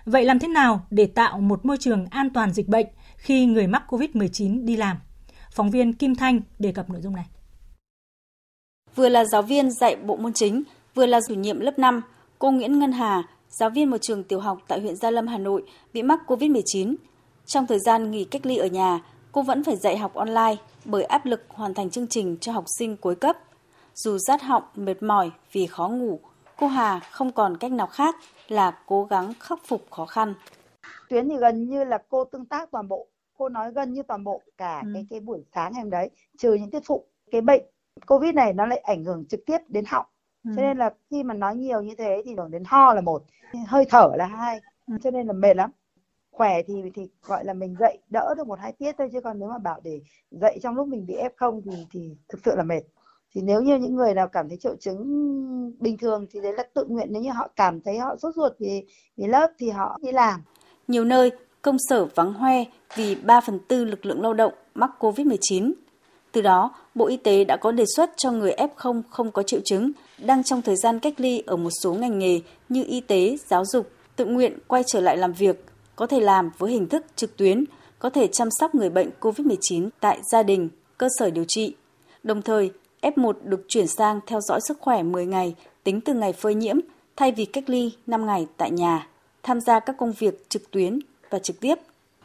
Vậy làm thế nào để tạo một môi trường an toàn dịch bệnh khi người mắc COVID-19 đi làm? Phóng viên Kim Thanh đề cập nội dung này. Vừa là giáo viên dạy bộ môn chính, vừa là chủ nhiệm lớp 5, cô Nguyễn Ngân Hà giáo viên một trường tiểu học tại huyện Gia Lâm, Hà Nội bị mắc COVID-19. Trong thời gian nghỉ cách ly ở nhà, cô vẫn phải dạy học online bởi áp lực hoàn thành chương trình cho học sinh cuối cấp. Dù rát họng, mệt mỏi vì khó ngủ, cô Hà không còn cách nào khác là cố gắng khắc phục khó khăn. Tuyến thì gần như là cô tương tác toàn bộ, cô nói gần như toàn bộ cả ừ. cái cái buổi sáng em đấy, trừ những tiết phụ. Cái bệnh Covid này nó lại ảnh hưởng trực tiếp đến họng Ừ. cho nên là khi mà nói nhiều như thế thì hưởng đến ho là một hơi thở là hai ừ. cho nên là mệt lắm khỏe thì thì gọi là mình dậy đỡ được một hai tiết thôi chứ còn nếu mà bảo để dậy trong lúc mình bị f không thì thì thực sự là mệt thì nếu như những người nào cảm thấy triệu chứng bình thường thì đấy là tự nguyện nếu như họ cảm thấy họ sốt ruột vì vì lớp thì họ đi làm nhiều nơi công sở vắng hoe vì 3 phần tư lực lượng lao động mắc Covid-19. Từ đó, Bộ Y tế đã có đề xuất cho người F0 không có triệu chứng đang trong thời gian cách ly ở một số ngành nghề như y tế, giáo dục, tự nguyện quay trở lại làm việc, có thể làm với hình thức trực tuyến, có thể chăm sóc người bệnh COVID-19 tại gia đình, cơ sở điều trị. Đồng thời, F1 được chuyển sang theo dõi sức khỏe 10 ngày tính từ ngày phơi nhiễm thay vì cách ly 5 ngày tại nhà, tham gia các công việc trực tuyến và trực tiếp.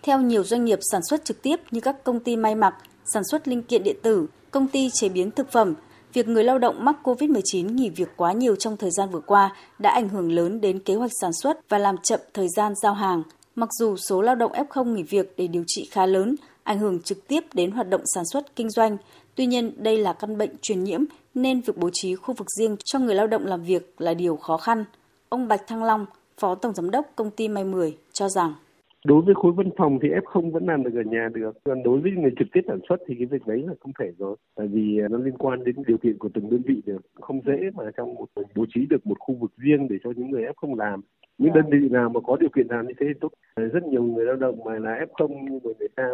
Theo nhiều doanh nghiệp sản xuất trực tiếp như các công ty may mặc, sản xuất linh kiện điện tử, công ty chế biến thực phẩm, việc người lao động mắc COVID-19 nghỉ việc quá nhiều trong thời gian vừa qua đã ảnh hưởng lớn đến kế hoạch sản xuất và làm chậm thời gian giao hàng. Mặc dù số lao động F0 nghỉ việc để điều trị khá lớn, ảnh hưởng trực tiếp đến hoạt động sản xuất kinh doanh, tuy nhiên đây là căn bệnh truyền nhiễm nên việc bố trí khu vực riêng cho người lao động làm việc là điều khó khăn. Ông Bạch Thăng Long, Phó Tổng Giám đốc Công ty May 10 cho rằng đối với khối văn phòng thì F0 vẫn làm được ở nhà được. Còn đối với người trực tiếp sản xuất thì cái việc đấy là không thể rồi. Tại vì à, nó liên quan đến điều kiện của từng đơn vị được. Không dễ mà trong một bố trí được một khu vực riêng để cho những người F0 làm. Những đơn vị nào mà có điều kiện làm như thế thì tốt. Rất nhiều người lao động mà là F0 nhưng mà người ta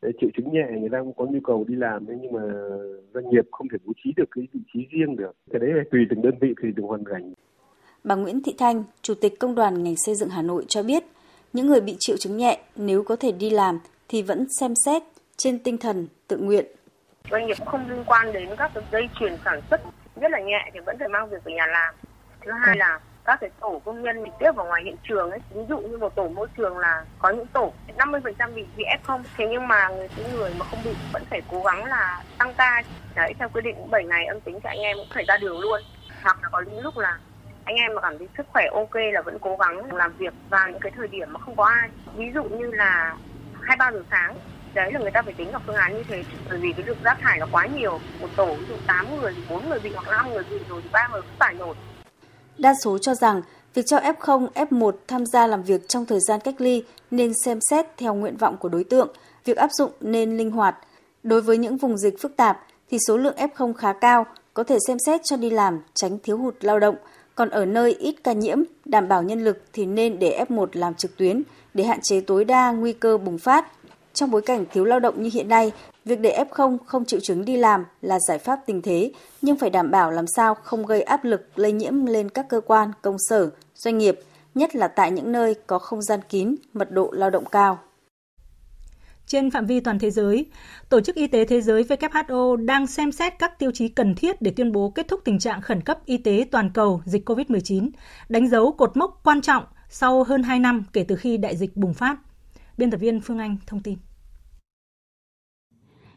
à, triệu chứng nhẹ người ta cũng có nhu cầu đi làm nhưng mà doanh nghiệp không thể bố trí được cái vị trí riêng được. Cái đấy là tùy từng đơn vị tùy từng hoàn cảnh. Bà Nguyễn Thị Thanh, Chủ tịch Công đoàn ngành xây dựng Hà Nội cho biết, những người bị triệu chứng nhẹ nếu có thể đi làm thì vẫn xem xét trên tinh thần tự nguyện. Doanh nghiệp không liên quan đến các cái dây chuyền sản xuất rất là nhẹ thì vẫn phải mang việc về nhà làm. Thứ hai là các cái tổ công nhân trực tiếp vào ngoài hiện trường ấy, ví dụ như một tổ môi trường là có những tổ 50% bị bị F0, thế nhưng mà người những người mà không bị vẫn phải cố gắng là tăng ca. Đấy theo quy định 7 ngày âm tính thì anh em cũng phải ra đường luôn. Hoặc là có những lúc là anh em mà cảm thấy sức khỏe ok là vẫn cố gắng làm việc vào những cái thời điểm mà không có ai. Ví dụ như là hai ba giờ sáng đấy là người ta phải tính vào phương án như thế. Bởi vì cái lượng rác thải là quá nhiều một tổ ví dụ tám người thì bốn người bị hoặc năm người bị rồi thì ba người cũng phải nổi Đa số cho rằng việc cho F0, F1 tham gia làm việc trong thời gian cách ly nên xem xét theo nguyện vọng của đối tượng, việc áp dụng nên linh hoạt. Đối với những vùng dịch phức tạp thì số lượng F0 khá cao, có thể xem xét cho đi làm, tránh thiếu hụt lao động – còn ở nơi ít ca nhiễm, đảm bảo nhân lực thì nên để F1 làm trực tuyến để hạn chế tối đa nguy cơ bùng phát. Trong bối cảnh thiếu lao động như hiện nay, việc để F0 không triệu chứng đi làm là giải pháp tình thế, nhưng phải đảm bảo làm sao không gây áp lực lây nhiễm lên các cơ quan, công sở, doanh nghiệp, nhất là tại những nơi có không gian kín, mật độ lao động cao. Trên phạm vi toàn thế giới, Tổ chức Y tế Thế giới WHO đang xem xét các tiêu chí cần thiết để tuyên bố kết thúc tình trạng khẩn cấp y tế toàn cầu dịch COVID-19, đánh dấu cột mốc quan trọng sau hơn 2 năm kể từ khi đại dịch bùng phát. Biên tập viên Phương Anh thông tin.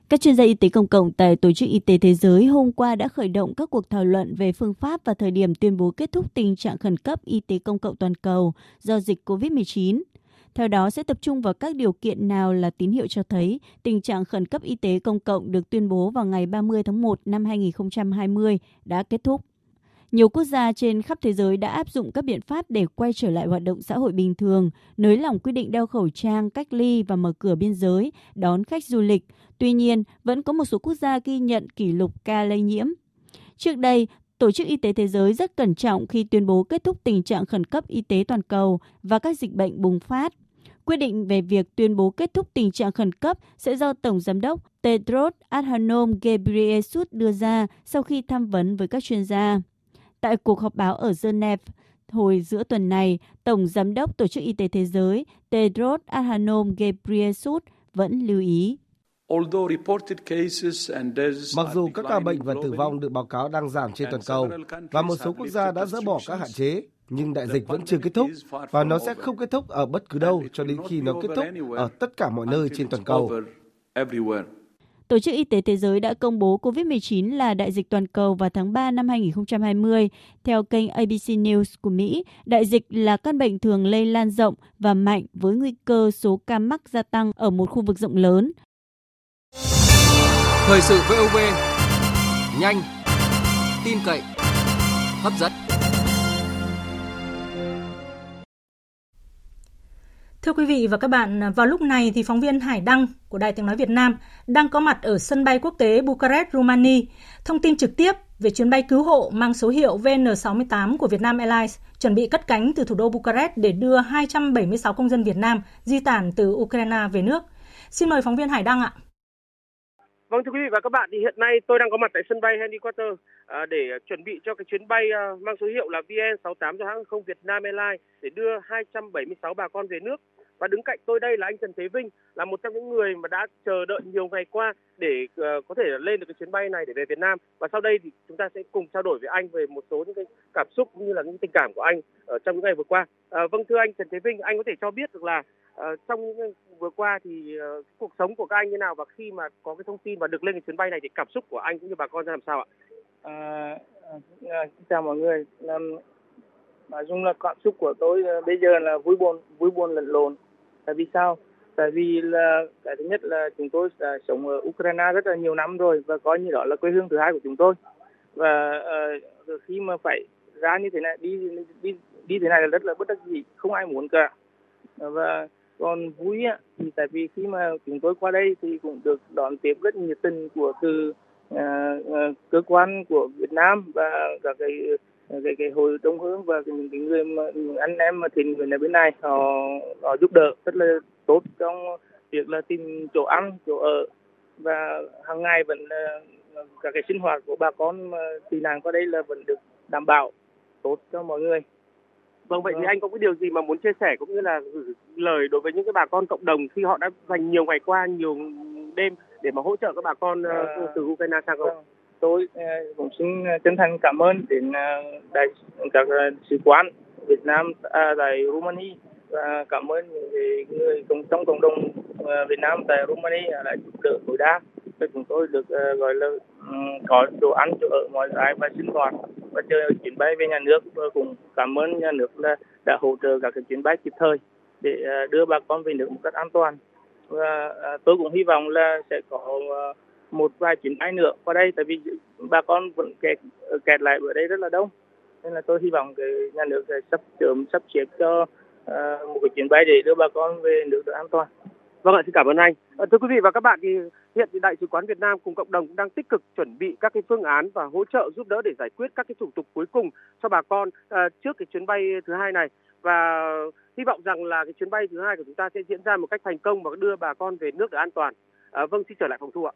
Các chuyên gia y tế công cộng tại Tổ chức Y tế Thế giới hôm qua đã khởi động các cuộc thảo luận về phương pháp và thời điểm tuyên bố kết thúc tình trạng khẩn cấp y tế công cộng toàn cầu do dịch COVID-19. Theo đó sẽ tập trung vào các điều kiện nào là tín hiệu cho thấy tình trạng khẩn cấp y tế công cộng được tuyên bố vào ngày 30 tháng 1 năm 2020 đã kết thúc. Nhiều quốc gia trên khắp thế giới đã áp dụng các biện pháp để quay trở lại hoạt động xã hội bình thường, nới lỏng quy định đeo khẩu trang, cách ly và mở cửa biên giới, đón khách du lịch. Tuy nhiên, vẫn có một số quốc gia ghi nhận kỷ lục ca lây nhiễm. Trước đây, Tổ chức Y tế Thế giới rất cẩn trọng khi tuyên bố kết thúc tình trạng khẩn cấp y tế toàn cầu và các dịch bệnh bùng phát. Quyết định về việc tuyên bố kết thúc tình trạng khẩn cấp sẽ do Tổng Giám đốc Tedros Adhanom Ghebreyesus đưa ra sau khi tham vấn với các chuyên gia. Tại cuộc họp báo ở Geneva hồi giữa tuần này, Tổng Giám đốc Tổ chức Y tế Thế giới Tedros Adhanom Ghebreyesus vẫn lưu ý. Mặc dù các ca bệnh và tử vong được báo cáo đang giảm trên toàn cầu và một số quốc gia đã dỡ bỏ các hạn chế, nhưng đại dịch vẫn chưa kết thúc và nó sẽ không kết thúc ở bất cứ đâu cho đến khi nó kết thúc ở tất cả mọi nơi trên toàn cầu. Tổ chức Y tế Thế giới đã công bố COVID-19 là đại dịch toàn cầu vào tháng 3 năm 2020. Theo kênh ABC News của Mỹ, đại dịch là căn bệnh thường lây lan rộng và mạnh với nguy cơ số ca mắc gia tăng ở một khu vực rộng lớn. Thời sự VOV, nhanh, tin cậy, hấp dẫn. Thưa quý vị và các bạn, vào lúc này thì phóng viên Hải Đăng của Đài Tiếng Nói Việt Nam đang có mặt ở sân bay quốc tế Bucharest, Romania, thông tin trực tiếp về chuyến bay cứu hộ mang số hiệu VN68 của Vietnam Airlines chuẩn bị cất cánh từ thủ đô Bucharest để đưa 276 công dân Việt Nam di tản từ Ukraine về nước. Xin mời phóng viên Hải Đăng ạ. Vâng thưa quý vị và các bạn, thì hiện nay tôi đang có mặt tại sân bay Henry Quarter à, để chuẩn bị cho cái chuyến bay à, mang số hiệu là VN68 do hãng hàng không Việt Nam Airlines để đưa 276 bà con về nước. Và đứng cạnh tôi đây là anh Trần Thế Vinh, là một trong những người mà đã chờ đợi nhiều ngày qua để uh, có thể lên được cái chuyến bay này để về Việt Nam. Và sau đây thì chúng ta sẽ cùng trao đổi với anh về một số những cái cảm xúc cũng như là những tình cảm của anh ở trong những ngày vừa qua. Uh, vâng thưa anh Trần Thế Vinh, anh có thể cho biết được là uh, trong những vừa qua thì uh, cuộc sống của các anh như nào và khi mà có cái thông tin và được lên cái chuyến bay này thì cảm xúc của anh cũng như bà con ra làm sao ạ? À, à, chào mọi người. Nói chung là cảm xúc của tôi bây giờ là vui buồn vui buồn lẫn lộn tại vì sao? Tại vì là cái thứ nhất là chúng tôi đã sống ở Ukraine rất là nhiều năm rồi và coi như đó là quê hương thứ hai của chúng tôi. Và uh, khi mà phải ra như thế này đi đi đi thế này là rất là bất đắc dĩ không ai muốn cả. Và còn vui á, thì tại vì khi mà chúng tôi qua đây thì cũng được đón tiếp rất nhiệt tình của từ uh, uh, cơ quan của Việt Nam và các cái cái cái hội đông hướng và những cái người mà những anh em mà thiện nguyện ở bên này họ họ giúp đỡ rất là tốt trong việc là tìm chỗ ăn chỗ ở. Và hàng ngày vẫn uh, các cái sinh hoạt của bà con tị nạn qua đây là vẫn được đảm bảo tốt cho mọi người. Vâng vậy thì anh có cái điều gì mà muốn chia sẻ cũng như là gửi lời đối với những cái bà con cộng đồng khi họ đã dành nhiều ngày qua nhiều đêm để mà hỗ trợ các bà con à, từ Ukraine sang không? Tôi ờ, cũng xin ờ, chân thành cảm ơn đến ờ, đại các sứ quán Việt Nam à, tại Romania và cảm ơn những người cùng trong cộng đồng Việt Nam tại Romania đã giúp đỡ tối đa cho chúng tôi được gọi là ừ, có đồ ăn chỗ ở mọi cái và sinh hoạt và chờ chuyến bay về nhà nước. Và cũng cảm ơn nhà nước là đã hỗ trợ các cái chuyến bay kịp thời để đưa bà con về nước một cách an toàn. Và tôi cũng hy vọng là sẽ có một vài chuyến bay nữa qua đây tại vì bà con vẫn kẹt kẹt lại ở đây rất là đông nên là tôi hy vọng cái nhà nước sẽ sắp sớm sắp xếp cho uh, một cái chuyến bay để đưa bà con về nước được an toàn. Vâng ạ, xin cảm ơn anh. À, thưa quý vị và các bạn, thì hiện thì Đại sứ quán Việt Nam cùng cộng đồng cũng đang tích cực chuẩn bị các cái phương án và hỗ trợ giúp đỡ để giải quyết các cái thủ tục cuối cùng cho bà con à, trước cái chuyến bay thứ hai này và hy vọng rằng là cái chuyến bay thứ hai của chúng ta sẽ diễn ra một cách thành công và đưa bà con về nước được an toàn. À, vâng, xin trở lại phòng thu ạ.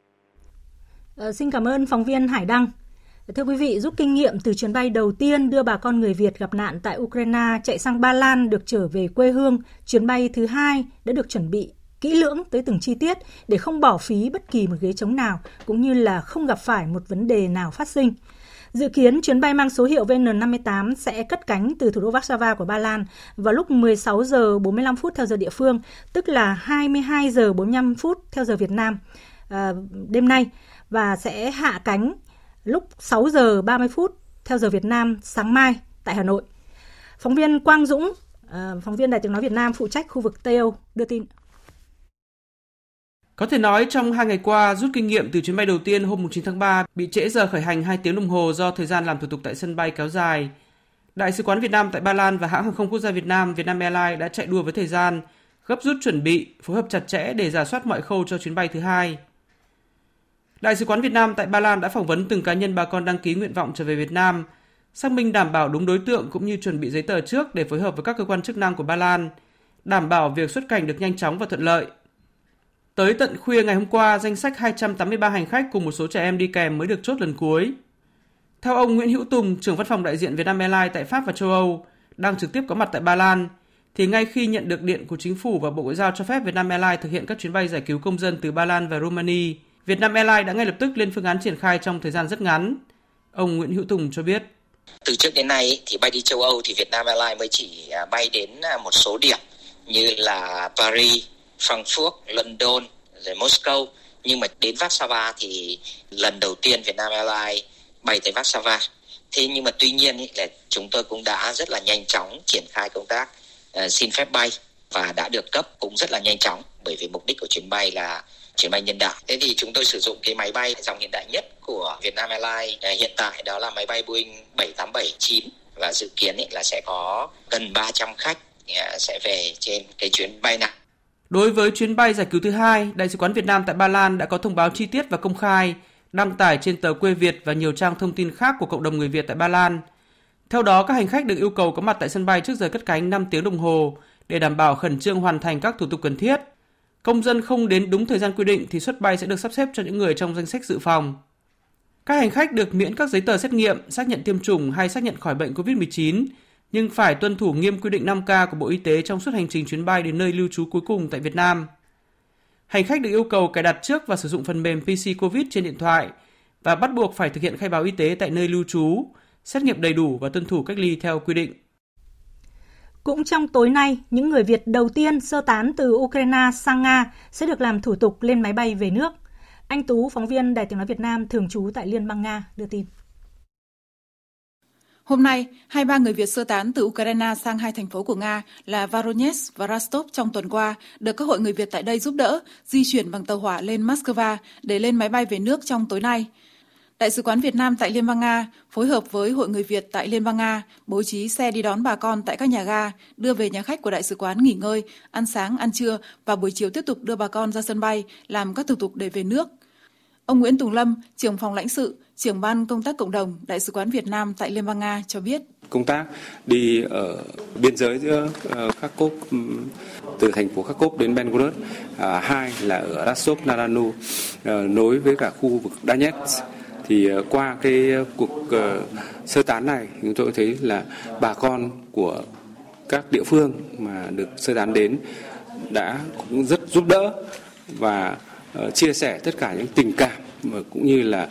À, xin cảm ơn phóng viên Hải Đăng. Thưa quý vị, rút kinh nghiệm từ chuyến bay đầu tiên đưa bà con người Việt gặp nạn tại Ukraine chạy sang Ba Lan được trở về quê hương, chuyến bay thứ hai đã được chuẩn bị kỹ lưỡng tới từng chi tiết để không bỏ phí bất kỳ một ghế trống nào, cũng như là không gặp phải một vấn đề nào phát sinh. Dự kiến chuyến bay mang số hiệu VN58 sẽ cất cánh từ thủ đô Warsaw của Ba Lan vào lúc 16 giờ 45 phút theo giờ địa phương, tức là 22 giờ 45 phút theo giờ Việt Nam à, đêm nay và sẽ hạ cánh lúc 6 giờ 30 phút theo giờ Việt Nam sáng mai tại Hà Nội. Phóng viên Quang Dũng, ờ, phóng viên Đài tiếng nói Việt Nam phụ trách khu vực Tây Âu đưa tin. Có thể nói trong hai ngày qua, rút kinh nghiệm từ chuyến bay đầu tiên hôm 9 tháng 3 bị trễ giờ khởi hành 2 tiếng đồng hồ do thời gian làm thủ tục tại sân bay kéo dài. Đại sứ quán Việt Nam tại Ba Lan và hãng hàng không quốc gia Việt Nam Vietnam Airlines đã chạy đua với thời gian, gấp rút chuẩn bị, phối hợp chặt chẽ để giả soát mọi khâu cho chuyến bay thứ hai. Đại sứ quán Việt Nam tại Ba Lan đã phỏng vấn từng cá nhân bà con đăng ký nguyện vọng trở về Việt Nam, xác minh đảm bảo đúng đối tượng cũng như chuẩn bị giấy tờ trước để phối hợp với các cơ quan chức năng của Ba Lan, đảm bảo việc xuất cảnh được nhanh chóng và thuận lợi. Tới tận khuya ngày hôm qua, danh sách 283 hành khách cùng một số trẻ em đi kèm mới được chốt lần cuối. Theo ông Nguyễn Hữu Tùng, trưởng văn phòng đại diện Vietnam Airlines tại Pháp và châu Âu, đang trực tiếp có mặt tại Ba Lan, thì ngay khi nhận được điện của chính phủ và Bộ Ngoại giao cho phép Vietnam Airlines thực hiện các chuyến bay giải cứu công dân từ Ba Lan và Romania, Vietnam Airlines đã ngay lập tức lên phương án triển khai trong thời gian rất ngắn. Ông Nguyễn Hữu Tùng cho biết. Từ trước đến nay thì bay đi châu Âu thì Vietnam Airlines mới chỉ à, bay đến à, một số điểm như là Paris, Frankfurt, London, rồi Moscow. Nhưng mà đến Warsaw thì lần đầu tiên Vietnam Airlines bay tới Warsaw. Thế nhưng mà tuy nhiên ý, là chúng tôi cũng đã rất là nhanh chóng triển khai công tác uh, xin phép bay và đã được cấp cũng rất là nhanh chóng bởi vì mục đích của chuyến bay là chuyến bay nhân đạo. Thế thì chúng tôi sử dụng cái máy bay dòng hiện đại nhất của Vietnam Airlines à, hiện tại đó là máy bay Boeing 7879 và dự kiến là sẽ có gần 300 khách à, sẽ về trên cái chuyến bay này. Đối với chuyến bay giải cứu thứ hai, Đại sứ quán Việt Nam tại Ba Lan đã có thông báo chi tiết và công khai, đăng tải trên tờ Quê Việt và nhiều trang thông tin khác của cộng đồng người Việt tại Ba Lan. Theo đó, các hành khách được yêu cầu có mặt tại sân bay trước giờ cất cánh 5 tiếng đồng hồ để đảm bảo khẩn trương hoàn thành các thủ tục cần thiết. Công dân không đến đúng thời gian quy định thì suất bay sẽ được sắp xếp cho những người trong danh sách dự phòng. Các hành khách được miễn các giấy tờ xét nghiệm, xác nhận tiêm chủng hay xác nhận khỏi bệnh COVID-19, nhưng phải tuân thủ nghiêm quy định 5K của Bộ Y tế trong suốt hành trình chuyến bay đến nơi lưu trú cuối cùng tại Việt Nam. Hành khách được yêu cầu cài đặt trước và sử dụng phần mềm PC COVID trên điện thoại và bắt buộc phải thực hiện khai báo y tế tại nơi lưu trú, xét nghiệm đầy đủ và tuân thủ cách ly theo quy định. Cũng trong tối nay, những người Việt đầu tiên sơ tán từ Ukraine sang Nga sẽ được làm thủ tục lên máy bay về nước. Anh Tú, phóng viên Đài Tiếng Nói Việt Nam thường trú tại Liên bang Nga, đưa tin. Hôm nay, hai ba người Việt sơ tán từ Ukraine sang hai thành phố của Nga là Voronezh và Rostov trong tuần qua được các hội người Việt tại đây giúp đỡ di chuyển bằng tàu hỏa lên Moscow để lên máy bay về nước trong tối nay. Đại sứ quán Việt Nam tại Liên bang Nga phối hợp với Hội người Việt tại Liên bang Nga bố trí xe đi đón bà con tại các nhà ga, đưa về nhà khách của đại sứ quán nghỉ ngơi, ăn sáng, ăn trưa và buổi chiều tiếp tục đưa bà con ra sân bay làm các thủ tục để về nước. Ông Nguyễn Tùng Lâm, trưởng phòng lãnh sự, trưởng ban công tác cộng đồng Đại sứ quán Việt Nam tại Liên bang Nga cho biết. Công tác đi ở biên giới giữa ờ, Kharkov từ thành phố Kharkov đến Belgorod, à, hai là ở Rostov na Donu ờ, nối với cả khu vực Donetsk thì ờ, qua cái ờ, cuộc ờ, sơ tán này chúng tôi thấy là bà con của các địa phương mà được sơ tán đến đã cũng rất giúp đỡ và chia sẻ tất cả những tình cảm và cũng như là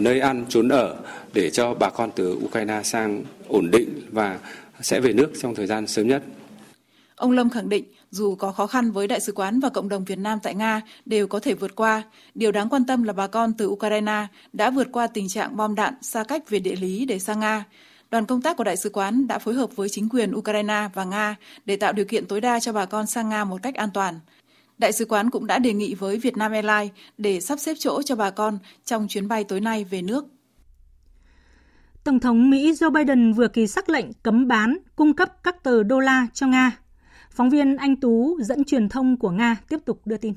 nơi ăn, trốn ở để cho bà con từ Ukraine sang ổn định và sẽ về nước trong thời gian sớm nhất. Ông Lâm khẳng định dù có khó khăn với đại sứ quán và cộng đồng Việt Nam tại Nga đều có thể vượt qua. Điều đáng quan tâm là bà con từ Ukraine đã vượt qua tình trạng bom đạn xa cách về địa lý để sang Nga. Đoàn công tác của đại sứ quán đã phối hợp với chính quyền Ukraine và Nga để tạo điều kiện tối đa cho bà con sang Nga một cách an toàn. Đại sứ quán cũng đã đề nghị với Vietnam Airlines để sắp xếp chỗ cho bà con trong chuyến bay tối nay về nước. Tổng thống Mỹ Joe Biden vừa ký sắc lệnh cấm bán, cung cấp các tờ đô la cho Nga. Phóng viên Anh Tú dẫn truyền thông của Nga tiếp tục đưa tin.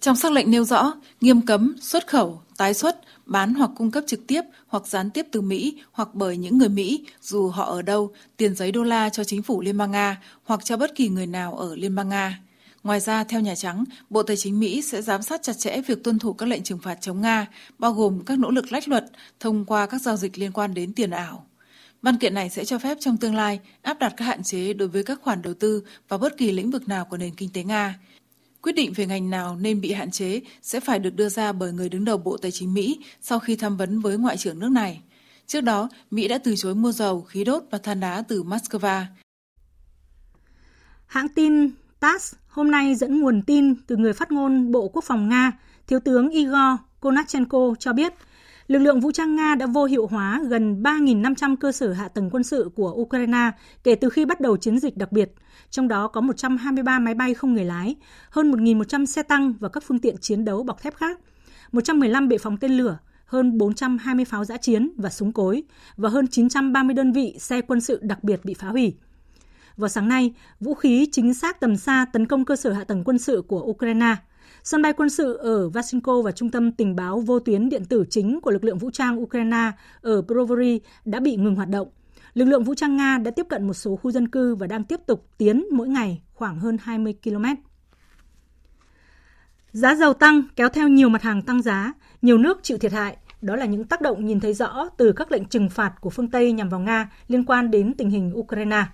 Trong sắc lệnh nêu rõ, nghiêm cấm xuất khẩu, tái xuất, bán hoặc cung cấp trực tiếp hoặc gián tiếp từ Mỹ hoặc bởi những người Mỹ dù họ ở đâu tiền giấy đô la cho chính phủ Liên bang Nga hoặc cho bất kỳ người nào ở Liên bang Nga. Ngoài ra, theo Nhà Trắng, Bộ Tài chính Mỹ sẽ giám sát chặt chẽ việc tuân thủ các lệnh trừng phạt chống Nga, bao gồm các nỗ lực lách luật thông qua các giao dịch liên quan đến tiền ảo. Văn kiện này sẽ cho phép trong tương lai áp đặt các hạn chế đối với các khoản đầu tư vào bất kỳ lĩnh vực nào của nền kinh tế Nga, Quyết định về ngành nào nên bị hạn chế sẽ phải được đưa ra bởi người đứng đầu Bộ Tài chính Mỹ sau khi tham vấn với Ngoại trưởng nước này. Trước đó, Mỹ đã từ chối mua dầu, khí đốt và than đá từ Moscow. Hãng tin TASS hôm nay dẫn nguồn tin từ người phát ngôn Bộ Quốc phòng Nga, Thiếu tướng Igor Konashenko cho biết – lực lượng vũ trang Nga đã vô hiệu hóa gần 3.500 cơ sở hạ tầng quân sự của Ukraine kể từ khi bắt đầu chiến dịch đặc biệt, trong đó có 123 máy bay không người lái, hơn 1.100 xe tăng và các phương tiện chiến đấu bọc thép khác, 115 bệ phóng tên lửa, hơn 420 pháo giã chiến và súng cối và hơn 930 đơn vị xe quân sự đặc biệt bị phá hủy. Vào sáng nay, vũ khí chính xác tầm xa tấn công cơ sở hạ tầng quân sự của Ukraine – Sân bay quân sự ở Vasinko và trung tâm tình báo vô tuyến điện tử chính của lực lượng vũ trang Ukraine ở Provory đã bị ngừng hoạt động. Lực lượng vũ trang Nga đã tiếp cận một số khu dân cư và đang tiếp tục tiến mỗi ngày khoảng hơn 20 km. Giá dầu tăng kéo theo nhiều mặt hàng tăng giá, nhiều nước chịu thiệt hại. Đó là những tác động nhìn thấy rõ từ các lệnh trừng phạt của phương Tây nhằm vào Nga liên quan đến tình hình Ukraine.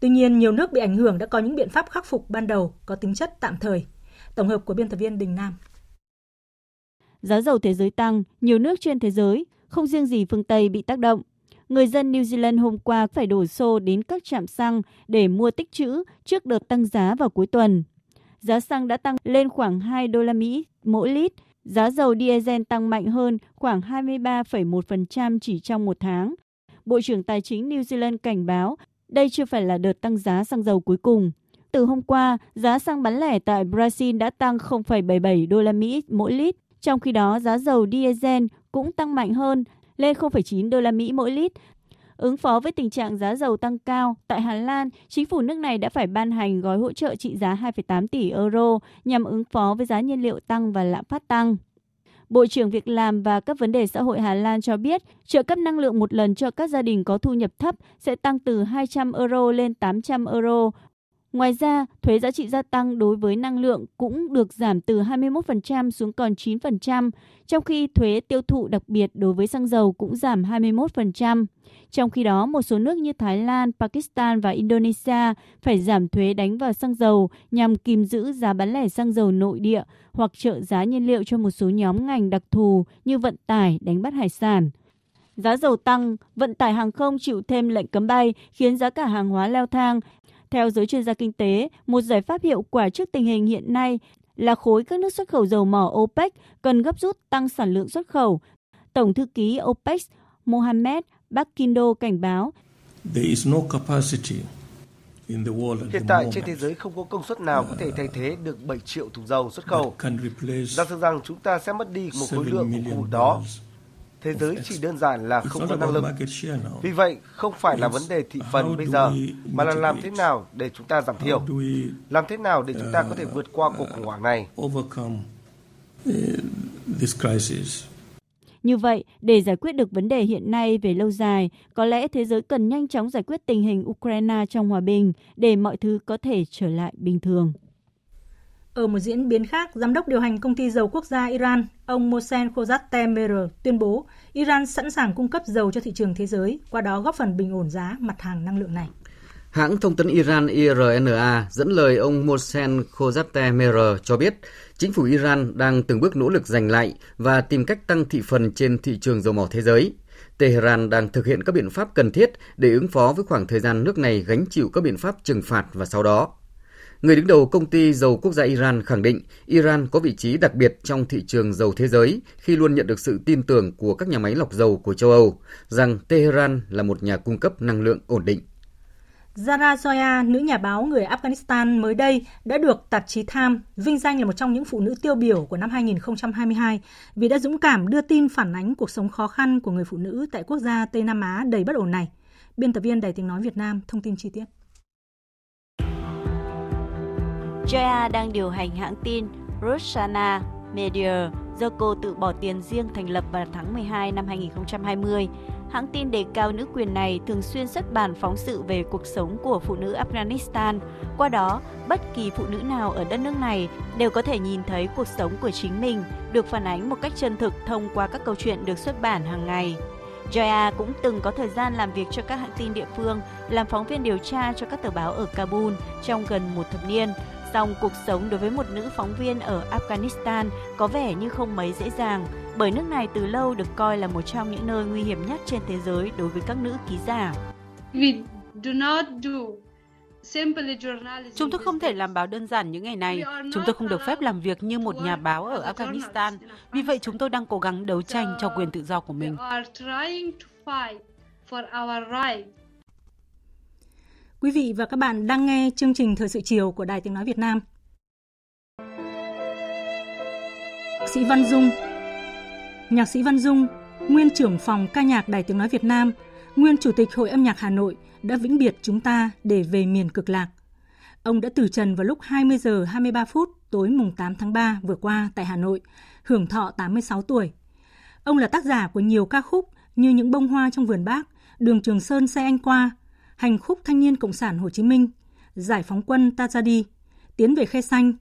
Tuy nhiên, nhiều nước bị ảnh hưởng đã có những biện pháp khắc phục ban đầu có tính chất tạm thời. Tổng hợp của biên tập viên Đình Nam. Giá dầu thế giới tăng, nhiều nước trên thế giới, không riêng gì phương Tây bị tác động. Người dân New Zealand hôm qua phải đổ xô đến các trạm xăng để mua tích trữ trước đợt tăng giá vào cuối tuần. Giá xăng đã tăng lên khoảng 2 đô la Mỹ mỗi lít, giá dầu diesel tăng mạnh hơn khoảng 23,1% chỉ trong một tháng. Bộ trưởng Tài chính New Zealand cảnh báo đây chưa phải là đợt tăng giá xăng dầu cuối cùng từ hôm qua, giá xăng bán lẻ tại Brazil đã tăng 0,77 đô la Mỹ mỗi lít. Trong khi đó, giá dầu diesel cũng tăng mạnh hơn, lên 0,9 đô la Mỹ mỗi lít. Ứng phó với tình trạng giá dầu tăng cao, tại Hà Lan, chính phủ nước này đã phải ban hành gói hỗ trợ trị giá 2,8 tỷ euro nhằm ứng phó với giá nhiên liệu tăng và lạm phát tăng. Bộ trưởng Việc làm và các vấn đề xã hội Hà Lan cho biết, trợ cấp năng lượng một lần cho các gia đình có thu nhập thấp sẽ tăng từ 200 euro lên 800 euro Ngoài ra, thuế giá trị gia tăng đối với năng lượng cũng được giảm từ 21% xuống còn 9%, trong khi thuế tiêu thụ đặc biệt đối với xăng dầu cũng giảm 21%. Trong khi đó, một số nước như Thái Lan, Pakistan và Indonesia phải giảm thuế đánh vào xăng dầu nhằm kìm giữ giá bán lẻ xăng dầu nội địa hoặc trợ giá nhiên liệu cho một số nhóm ngành đặc thù như vận tải, đánh bắt hải sản. Giá dầu tăng, vận tải hàng không chịu thêm lệnh cấm bay khiến giá cả hàng hóa leo thang. Theo giới chuyên gia kinh tế, một giải pháp hiệu quả trước tình hình hiện nay là khối các nước xuất khẩu dầu mỏ OPEC cần gấp rút tăng sản lượng xuất khẩu. Tổng thư ký OPEC Mohamed Bakindo cảnh báo There is no capacity Hiện tại trên thế giới không có công suất nào có thể thay thế được 7 triệu thùng dầu xuất khẩu. Giả sử rằng chúng ta sẽ mất đi một khối lượng của khu vực đó. Thế giới chỉ đơn giản là không có năng lực. Vì vậy, không phải là vấn đề thị phần bây giờ, mà là làm thế nào để chúng ta giảm thiểu. Làm thế nào để chúng ta có thể vượt qua cuộc khủng hoảng này. Như vậy, để giải quyết được vấn đề hiện nay về lâu dài, có lẽ thế giới cần nhanh chóng giải quyết tình hình Ukraine trong hòa bình để mọi thứ có thể trở lại bình thường. Ở một diễn biến khác, Giám đốc điều hành công ty dầu quốc gia Iran, ông Mohsen Khojatemer tuyên bố Iran sẵn sàng cung cấp dầu cho thị trường thế giới, qua đó góp phần bình ổn giá mặt hàng năng lượng này. Hãng thông tấn Iran IRNA dẫn lời ông Mohsen Khojatemer cho biết chính phủ Iran đang từng bước nỗ lực giành lại và tìm cách tăng thị phần trên thị trường dầu mỏ thế giới. Tehran đang thực hiện các biện pháp cần thiết để ứng phó với khoảng thời gian nước này gánh chịu các biện pháp trừng phạt và sau đó. Người đứng đầu công ty dầu quốc gia Iran khẳng định Iran có vị trí đặc biệt trong thị trường dầu thế giới khi luôn nhận được sự tin tưởng của các nhà máy lọc dầu của châu Âu rằng Tehran là một nhà cung cấp năng lượng ổn định. Zara Zoya, nữ nhà báo người Afghanistan mới đây đã được tạp chí Time vinh danh là một trong những phụ nữ tiêu biểu của năm 2022 vì đã dũng cảm đưa tin phản ánh cuộc sống khó khăn của người phụ nữ tại quốc gia Tây Nam Á đầy bất ổn này. Biên tập viên Đài tiếng nói Việt Nam thông tin chi tiết. Joya đang điều hành hãng tin Roshana Media do cô tự bỏ tiền riêng thành lập vào tháng 12 năm 2020. Hãng tin đề cao nữ quyền này thường xuyên xuất bản phóng sự về cuộc sống của phụ nữ Afghanistan. Qua đó, bất kỳ phụ nữ nào ở đất nước này đều có thể nhìn thấy cuộc sống của chính mình được phản ánh một cách chân thực thông qua các câu chuyện được xuất bản hàng ngày. Joya cũng từng có thời gian làm việc cho các hãng tin địa phương, làm phóng viên điều tra cho các tờ báo ở Kabul trong gần một thập niên. Song cuộc sống đối với một nữ phóng viên ở Afghanistan có vẻ như không mấy dễ dàng, bởi nước này từ lâu được coi là một trong những nơi nguy hiểm nhất trên thế giới đối với các nữ ký giả. Chúng tôi không thể làm báo đơn giản những ngày này. Chúng tôi không được phép làm việc như một nhà báo ở Afghanistan. Vì vậy chúng tôi đang cố gắng đấu tranh cho quyền tự do của mình. Quý vị và các bạn đang nghe chương trình Thời sự chiều của Đài Tiếng Nói Việt Nam. Nhạc sĩ Văn Dung Nhạc sĩ Văn Dung, nguyên trưởng phòng ca nhạc Đài Tiếng Nói Việt Nam, nguyên chủ tịch Hội âm nhạc Hà Nội đã vĩnh biệt chúng ta để về miền cực lạc. Ông đã từ trần vào lúc 20 giờ 23 phút tối mùng 8 tháng 3 vừa qua tại Hà Nội, hưởng thọ 86 tuổi. Ông là tác giả của nhiều ca khúc như Những bông hoa trong vườn bác, Đường Trường Sơn xe anh qua, Hành khúc Thanh niên Cộng sản Hồ Chí Minh, Giải phóng quân Tajadi, Tiến về khe xanh,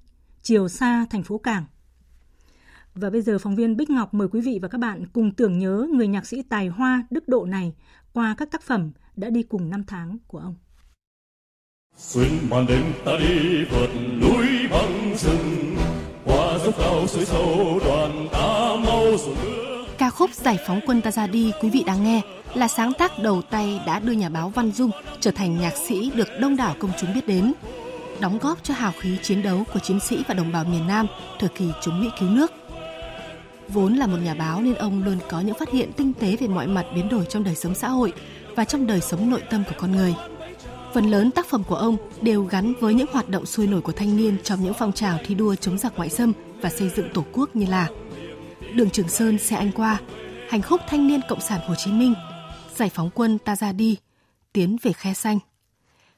Chiều xa thành phố Cảng. Và bây giờ phóng viên Bích Ngọc mời quý vị và các bạn cùng tưởng nhớ người nhạc sĩ tài hoa đức độ này qua các tác phẩm đã đi cùng năm tháng của ông. Xuân màn đêm ta đi vượt núi băng rừng, qua dốc cao suối sâu đoàn ta mau ruộng nước. Khúc Giải phóng quân ta ra đi quý vị đang nghe là sáng tác đầu tay đã đưa nhà báo Văn Dung trở thành nhạc sĩ được đông đảo công chúng biết đến, đóng góp cho hào khí chiến đấu của chiến sĩ và đồng bào miền Nam thời kỳ chống Mỹ cứu nước. Vốn là một nhà báo nên ông luôn có những phát hiện tinh tế về mọi mặt biến đổi trong đời sống xã hội và trong đời sống nội tâm của con người. Phần lớn tác phẩm của ông đều gắn với những hoạt động sôi nổi của thanh niên trong những phong trào thi đua chống giặc ngoại xâm và xây dựng tổ quốc như là Đường Trường Sơn xe anh qua, Hành khúc thanh niên Cộng sản Hồ Chí Minh, Giải phóng quân ta ra đi, Tiến về khe xanh.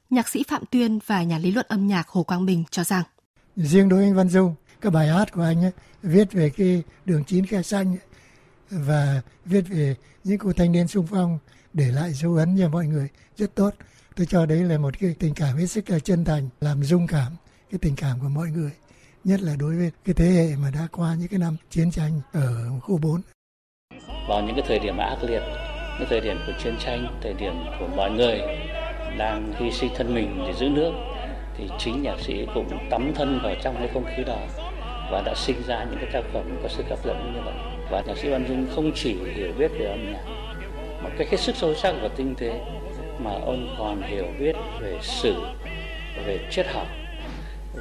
Nhạc sĩ Phạm Tuyên và nhà lý luận âm nhạc Hồ Quang Bình cho rằng Riêng đối với anh Văn Dung, các bài hát của anh ấy, viết về cái đường chín khe xanh ấy, và viết về những cô thanh niên sung phong để lại dấu ấn cho mọi người rất tốt tôi cho đấy là một cái tình cảm hết sức là chân thành làm rung cảm cái tình cảm của mọi người nhất là đối với cái thế hệ mà đã qua những cái năm chiến tranh ở khu 4. Vào những cái thời điểm ác liệt, cái thời điểm của chiến tranh, thời điểm của mọi người đang hy sinh thân mình để giữ nước thì chính nhạc sĩ cũng tắm thân vào trong cái không khí đó và đã sinh ra những cái tác phẩm có sức hấp dẫn như vậy và nhạc sĩ Văn Dung không chỉ hiểu biết về âm nhạc một cách hết sức sâu sắc và tinh tế mà ông còn hiểu biết về sử về triết học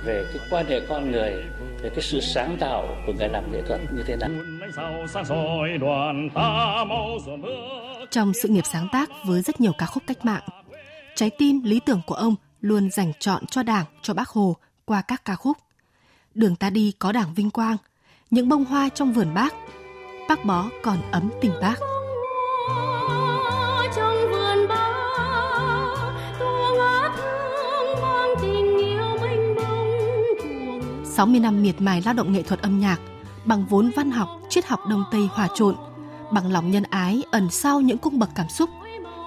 về cái quan hệ con người, về cái sự sáng tạo của người làm nghệ thuật như thế nào. Trong sự nghiệp sáng tác với rất nhiều ca khúc cách mạng, trái tim, lý tưởng của ông luôn dành chọn cho đảng, cho bác hồ qua các ca khúc. Đường ta đi có đảng vinh quang, những bông hoa trong vườn bác bác bó còn ấm tình bác. 60 năm miệt mài lao động nghệ thuật âm nhạc, bằng vốn văn học, triết học Đông Tây hòa trộn, bằng lòng nhân ái ẩn sau những cung bậc cảm xúc,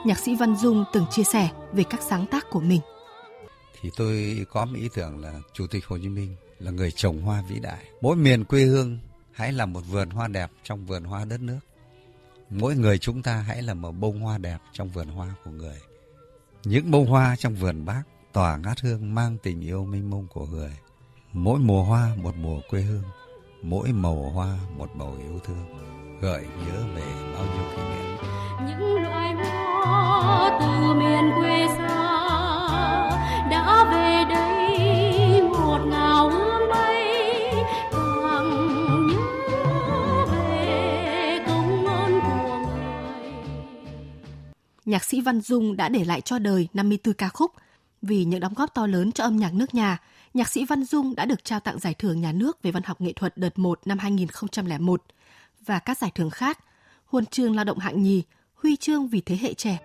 nhạc sĩ Văn Dung từng chia sẻ về các sáng tác của mình. Thì tôi có một ý tưởng là Chủ tịch Hồ Chí Minh là người trồng hoa vĩ đại. Mỗi miền quê hương hãy là một vườn hoa đẹp trong vườn hoa đất nước. Mỗi người chúng ta hãy là một bông hoa đẹp trong vườn hoa của người. Những bông hoa trong vườn bác tỏa ngát hương mang tình yêu mênh mông của người. Mỗi mùa hoa một mùa quê hương, mỗi màu hoa một màu yêu thương, gợi nhớ về bao nhiêu kỷ niệm. Những loại hoa từ miền quê xa đã về đây một ngào hương bay càng nhớ về công ơn của người. Nhạc sĩ Văn Dung đã để lại cho đời 54 ca khúc vì những đóng góp to lớn cho âm nhạc nước nhà nhạc sĩ Văn Dung đã được trao tặng giải thưởng nhà nước về văn học nghệ thuật đợt 1 năm 2001 và các giải thưởng khác, huân chương lao động hạng nhì, huy chương vì thế hệ trẻ.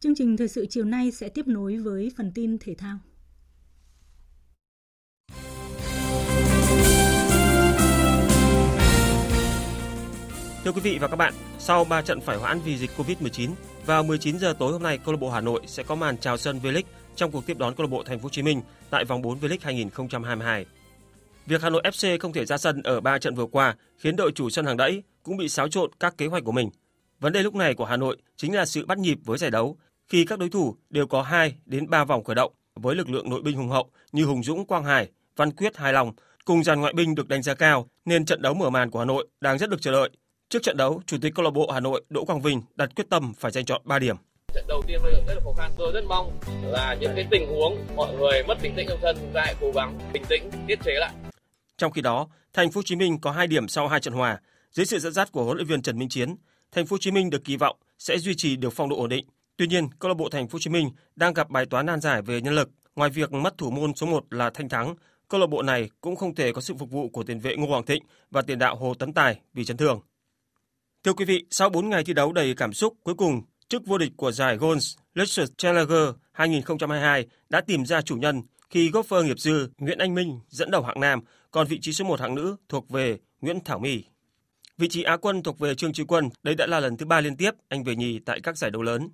Chương trình thời sự chiều nay sẽ tiếp nối với phần tin thể thao. Thưa quý vị và các bạn, sau 3 trận phải hoãn vì dịch Covid-19, vào 19 giờ tối hôm nay, câu lạc bộ Hà Nội sẽ có màn chào sân V-League trong cuộc tiếp đón câu lạc bộ Thành phố Hồ Chí Minh tại vòng 4 V-League 2022. Việc Hà Nội FC không thể ra sân ở 3 trận vừa qua khiến đội chủ sân hàng đẫy cũng bị xáo trộn các kế hoạch của mình. Vấn đề lúc này của Hà Nội chính là sự bắt nhịp với giải đấu khi các đối thủ đều có 2 đến 3 vòng khởi động với lực lượng nội binh hùng hậu như Hùng Dũng, Quang Hải, Văn Quyết, Hải Long cùng dàn ngoại binh được đánh giá cao nên trận đấu mở màn của Hà Nội đang rất được chờ đợi Trước trận đấu, Chủ tịch câu lạc bộ Hà Nội Đỗ Quang Vinh đặt quyết tâm phải giành chọn 3 điểm. Trận đầu tiên bây giờ rất là khó khăn. Tôi rất mong là những cái tình huống mọi người mất bình tĩnh trong sân chúng ta hãy cố gắng bình tĩnh tiết chế lại. Trong khi đó, Thành phố Hồ Chí Minh có 2 điểm sau hai trận hòa. Dưới sự dẫn dắt của huấn luyện viên Trần Minh Chiến, Thành phố Hồ Chí Minh được kỳ vọng sẽ duy trì được phong độ ổn định. Tuy nhiên, câu lạc bộ Thành phố Hồ Chí Minh đang gặp bài toán nan giải về nhân lực. Ngoài việc mất thủ môn số 1 là Thanh Thắng, câu lạc bộ này cũng không thể có sự phục vụ của tiền vệ Ngô Hoàng Thịnh và tiền đạo Hồ Tấn Tài vì chấn thương. Thưa quý vị, sau 4 ngày thi đấu đầy cảm xúc, cuối cùng chức vô địch của giải Golds Lexus Challenger 2022 đã tìm ra chủ nhân khi golfer nghiệp dư Nguyễn Anh Minh dẫn đầu hạng nam, còn vị trí số 1 hạng nữ thuộc về Nguyễn Thảo My. Vị trí Á quân thuộc về Trương Trí Quân, đây đã là lần thứ ba liên tiếp anh về nhì tại các giải đấu lớn.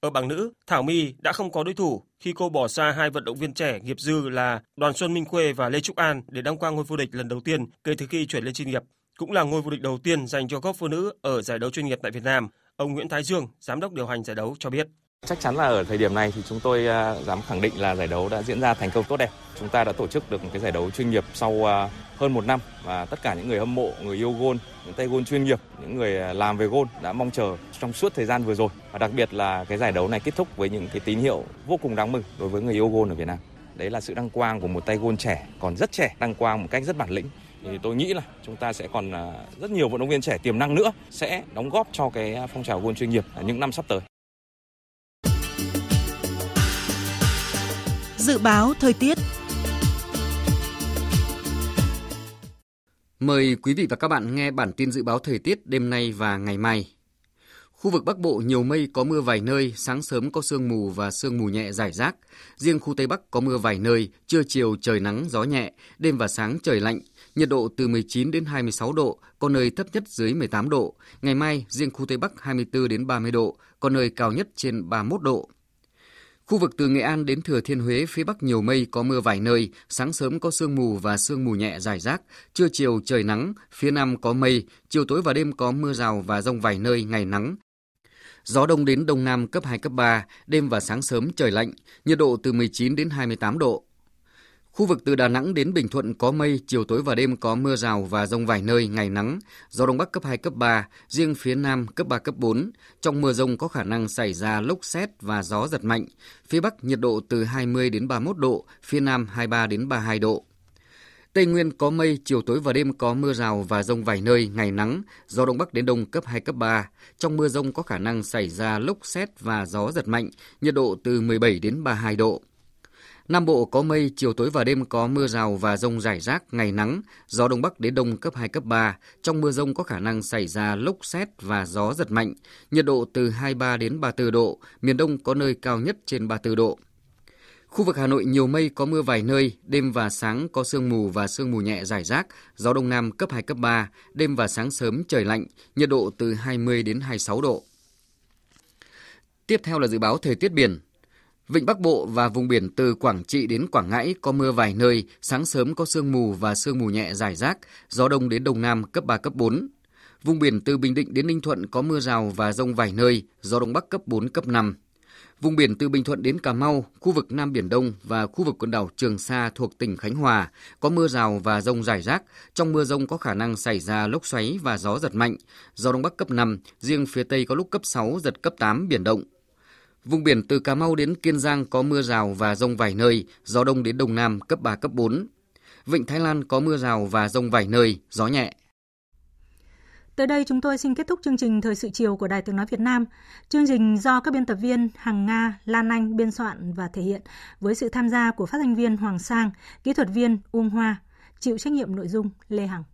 Ở bảng nữ, Thảo My đã không có đối thủ khi cô bỏ xa hai vận động viên trẻ nghiệp dư là Đoàn Xuân Minh Khuê và Lê Trúc An để đăng quang ngôi vô địch lần đầu tiên kể từ khi chuyển lên chuyên nghiệp cũng là ngôi vô địch đầu tiên dành cho gốc phụ nữ ở giải đấu chuyên nghiệp tại Việt Nam. Ông Nguyễn Thái Dương, giám đốc điều hành giải đấu cho biết. Chắc chắn là ở thời điểm này thì chúng tôi à, dám khẳng định là giải đấu đã diễn ra thành công tốt đẹp. Chúng ta đã tổ chức được một cái giải đấu chuyên nghiệp sau à, hơn một năm và tất cả những người hâm mộ, người yêu gôn, những tay gôn chuyên nghiệp, những người à, làm về gôn đã mong chờ trong suốt thời gian vừa rồi. Và đặc biệt là cái giải đấu này kết thúc với những cái tín hiệu vô cùng đáng mừng đối với người yêu gôn ở Việt Nam. Đấy là sự đăng quang của một tay gôn trẻ, còn rất trẻ, đăng quang một cách rất bản lĩnh thì tôi nghĩ là chúng ta sẽ còn à, rất nhiều vận động viên trẻ tiềm năng nữa sẽ đóng góp cho cái phong trào golf chuyên nghiệp những năm sắp tới. Dự báo thời tiết Mời quý vị và các bạn nghe bản tin dự báo thời tiết đêm nay và ngày mai. Khu Khu vực Bắc Bộ nhiều mây có mưa vài nơi, sáng sớm có sương mù và sương mù nhẹ rải rác. Riêng khu Tây Bắc có mưa vài nơi, trưa chiều trời nắng gió nhẹ, đêm và sáng trời lạnh, nhiệt độ từ 19 đến 26 độ, có nơi thấp nhất dưới 18 độ. Ngày mai, riêng khu Tây Bắc 24 đến 30 độ, có nơi cao nhất trên 31 độ. Khu vực từ Nghệ An đến Thừa Thiên Huế phía Bắc nhiều mây có mưa vài nơi, sáng sớm có sương mù và sương mù nhẹ dài rác, trưa chiều trời nắng, phía Nam có mây, chiều tối và đêm có mưa rào và rông vài nơi, ngày nắng. Gió đông đến đông nam cấp 2, cấp 3, đêm và sáng sớm trời lạnh, nhiệt độ từ 19 đến 28 độ. Khu vực từ Đà Nẵng đến Bình Thuận có mây, chiều tối và đêm có mưa rào và rông vài nơi, ngày nắng, gió đông bắc cấp 2, cấp 3, riêng phía Nam cấp 3, cấp 4. Trong mưa rông có khả năng xảy ra lốc xét và gió giật mạnh. Phía Bắc nhiệt độ từ 20 đến 31 độ, phía Nam 23 đến 32 độ. Tây Nguyên có mây, chiều tối và đêm có mưa rào và rông vài nơi, ngày nắng, gió đông bắc đến đông cấp 2, cấp 3. Trong mưa rông có khả năng xảy ra lốc xét và gió giật mạnh, nhiệt độ từ 17 đến 32 độ. Nam Bộ có mây, chiều tối và đêm có mưa rào và rông rải rác, ngày nắng, gió đông bắc đến đông cấp 2, cấp 3. Trong mưa rông có khả năng xảy ra lốc xét và gió giật mạnh, nhiệt độ từ 23 đến 34 độ, miền đông có nơi cao nhất trên 34 độ. Khu vực Hà Nội nhiều mây có mưa vài nơi, đêm và sáng có sương mù và sương mù nhẹ rải rác, gió đông nam cấp 2, cấp 3, đêm và sáng sớm trời lạnh, nhiệt độ từ 20 đến 26 độ. Tiếp theo là dự báo thời tiết biển. Vịnh Bắc Bộ và vùng biển từ Quảng Trị đến Quảng Ngãi có mưa vài nơi, sáng sớm có sương mù và sương mù nhẹ rải rác, gió đông đến đông nam cấp 3, cấp 4. Vùng biển từ Bình Định đến Ninh Thuận có mưa rào và rông vài nơi, gió đông bắc cấp 4, cấp 5. Vùng biển từ Bình Thuận đến Cà Mau, khu vực Nam Biển Đông và khu vực quần đảo Trường Sa thuộc tỉnh Khánh Hòa có mưa rào và rông rải rác. Trong mưa rông có khả năng xảy ra lốc xoáy và gió giật mạnh. Gió Đông Bắc cấp 5, riêng phía Tây có lúc cấp 6, giật cấp 8, biển động. Vùng biển từ Cà Mau đến Kiên Giang có mưa rào và rông vài nơi, gió đông đến đông nam cấp 3, cấp 4. Vịnh Thái Lan có mưa rào và rông vài nơi, gió nhẹ. Tới đây chúng tôi xin kết thúc chương trình Thời sự chiều của Đài Tiếng Nói Việt Nam. Chương trình do các biên tập viên Hằng Nga, Lan Anh biên soạn và thể hiện với sự tham gia của phát thanh viên Hoàng Sang, kỹ thuật viên Uông Hoa, chịu trách nhiệm nội dung Lê Hằng.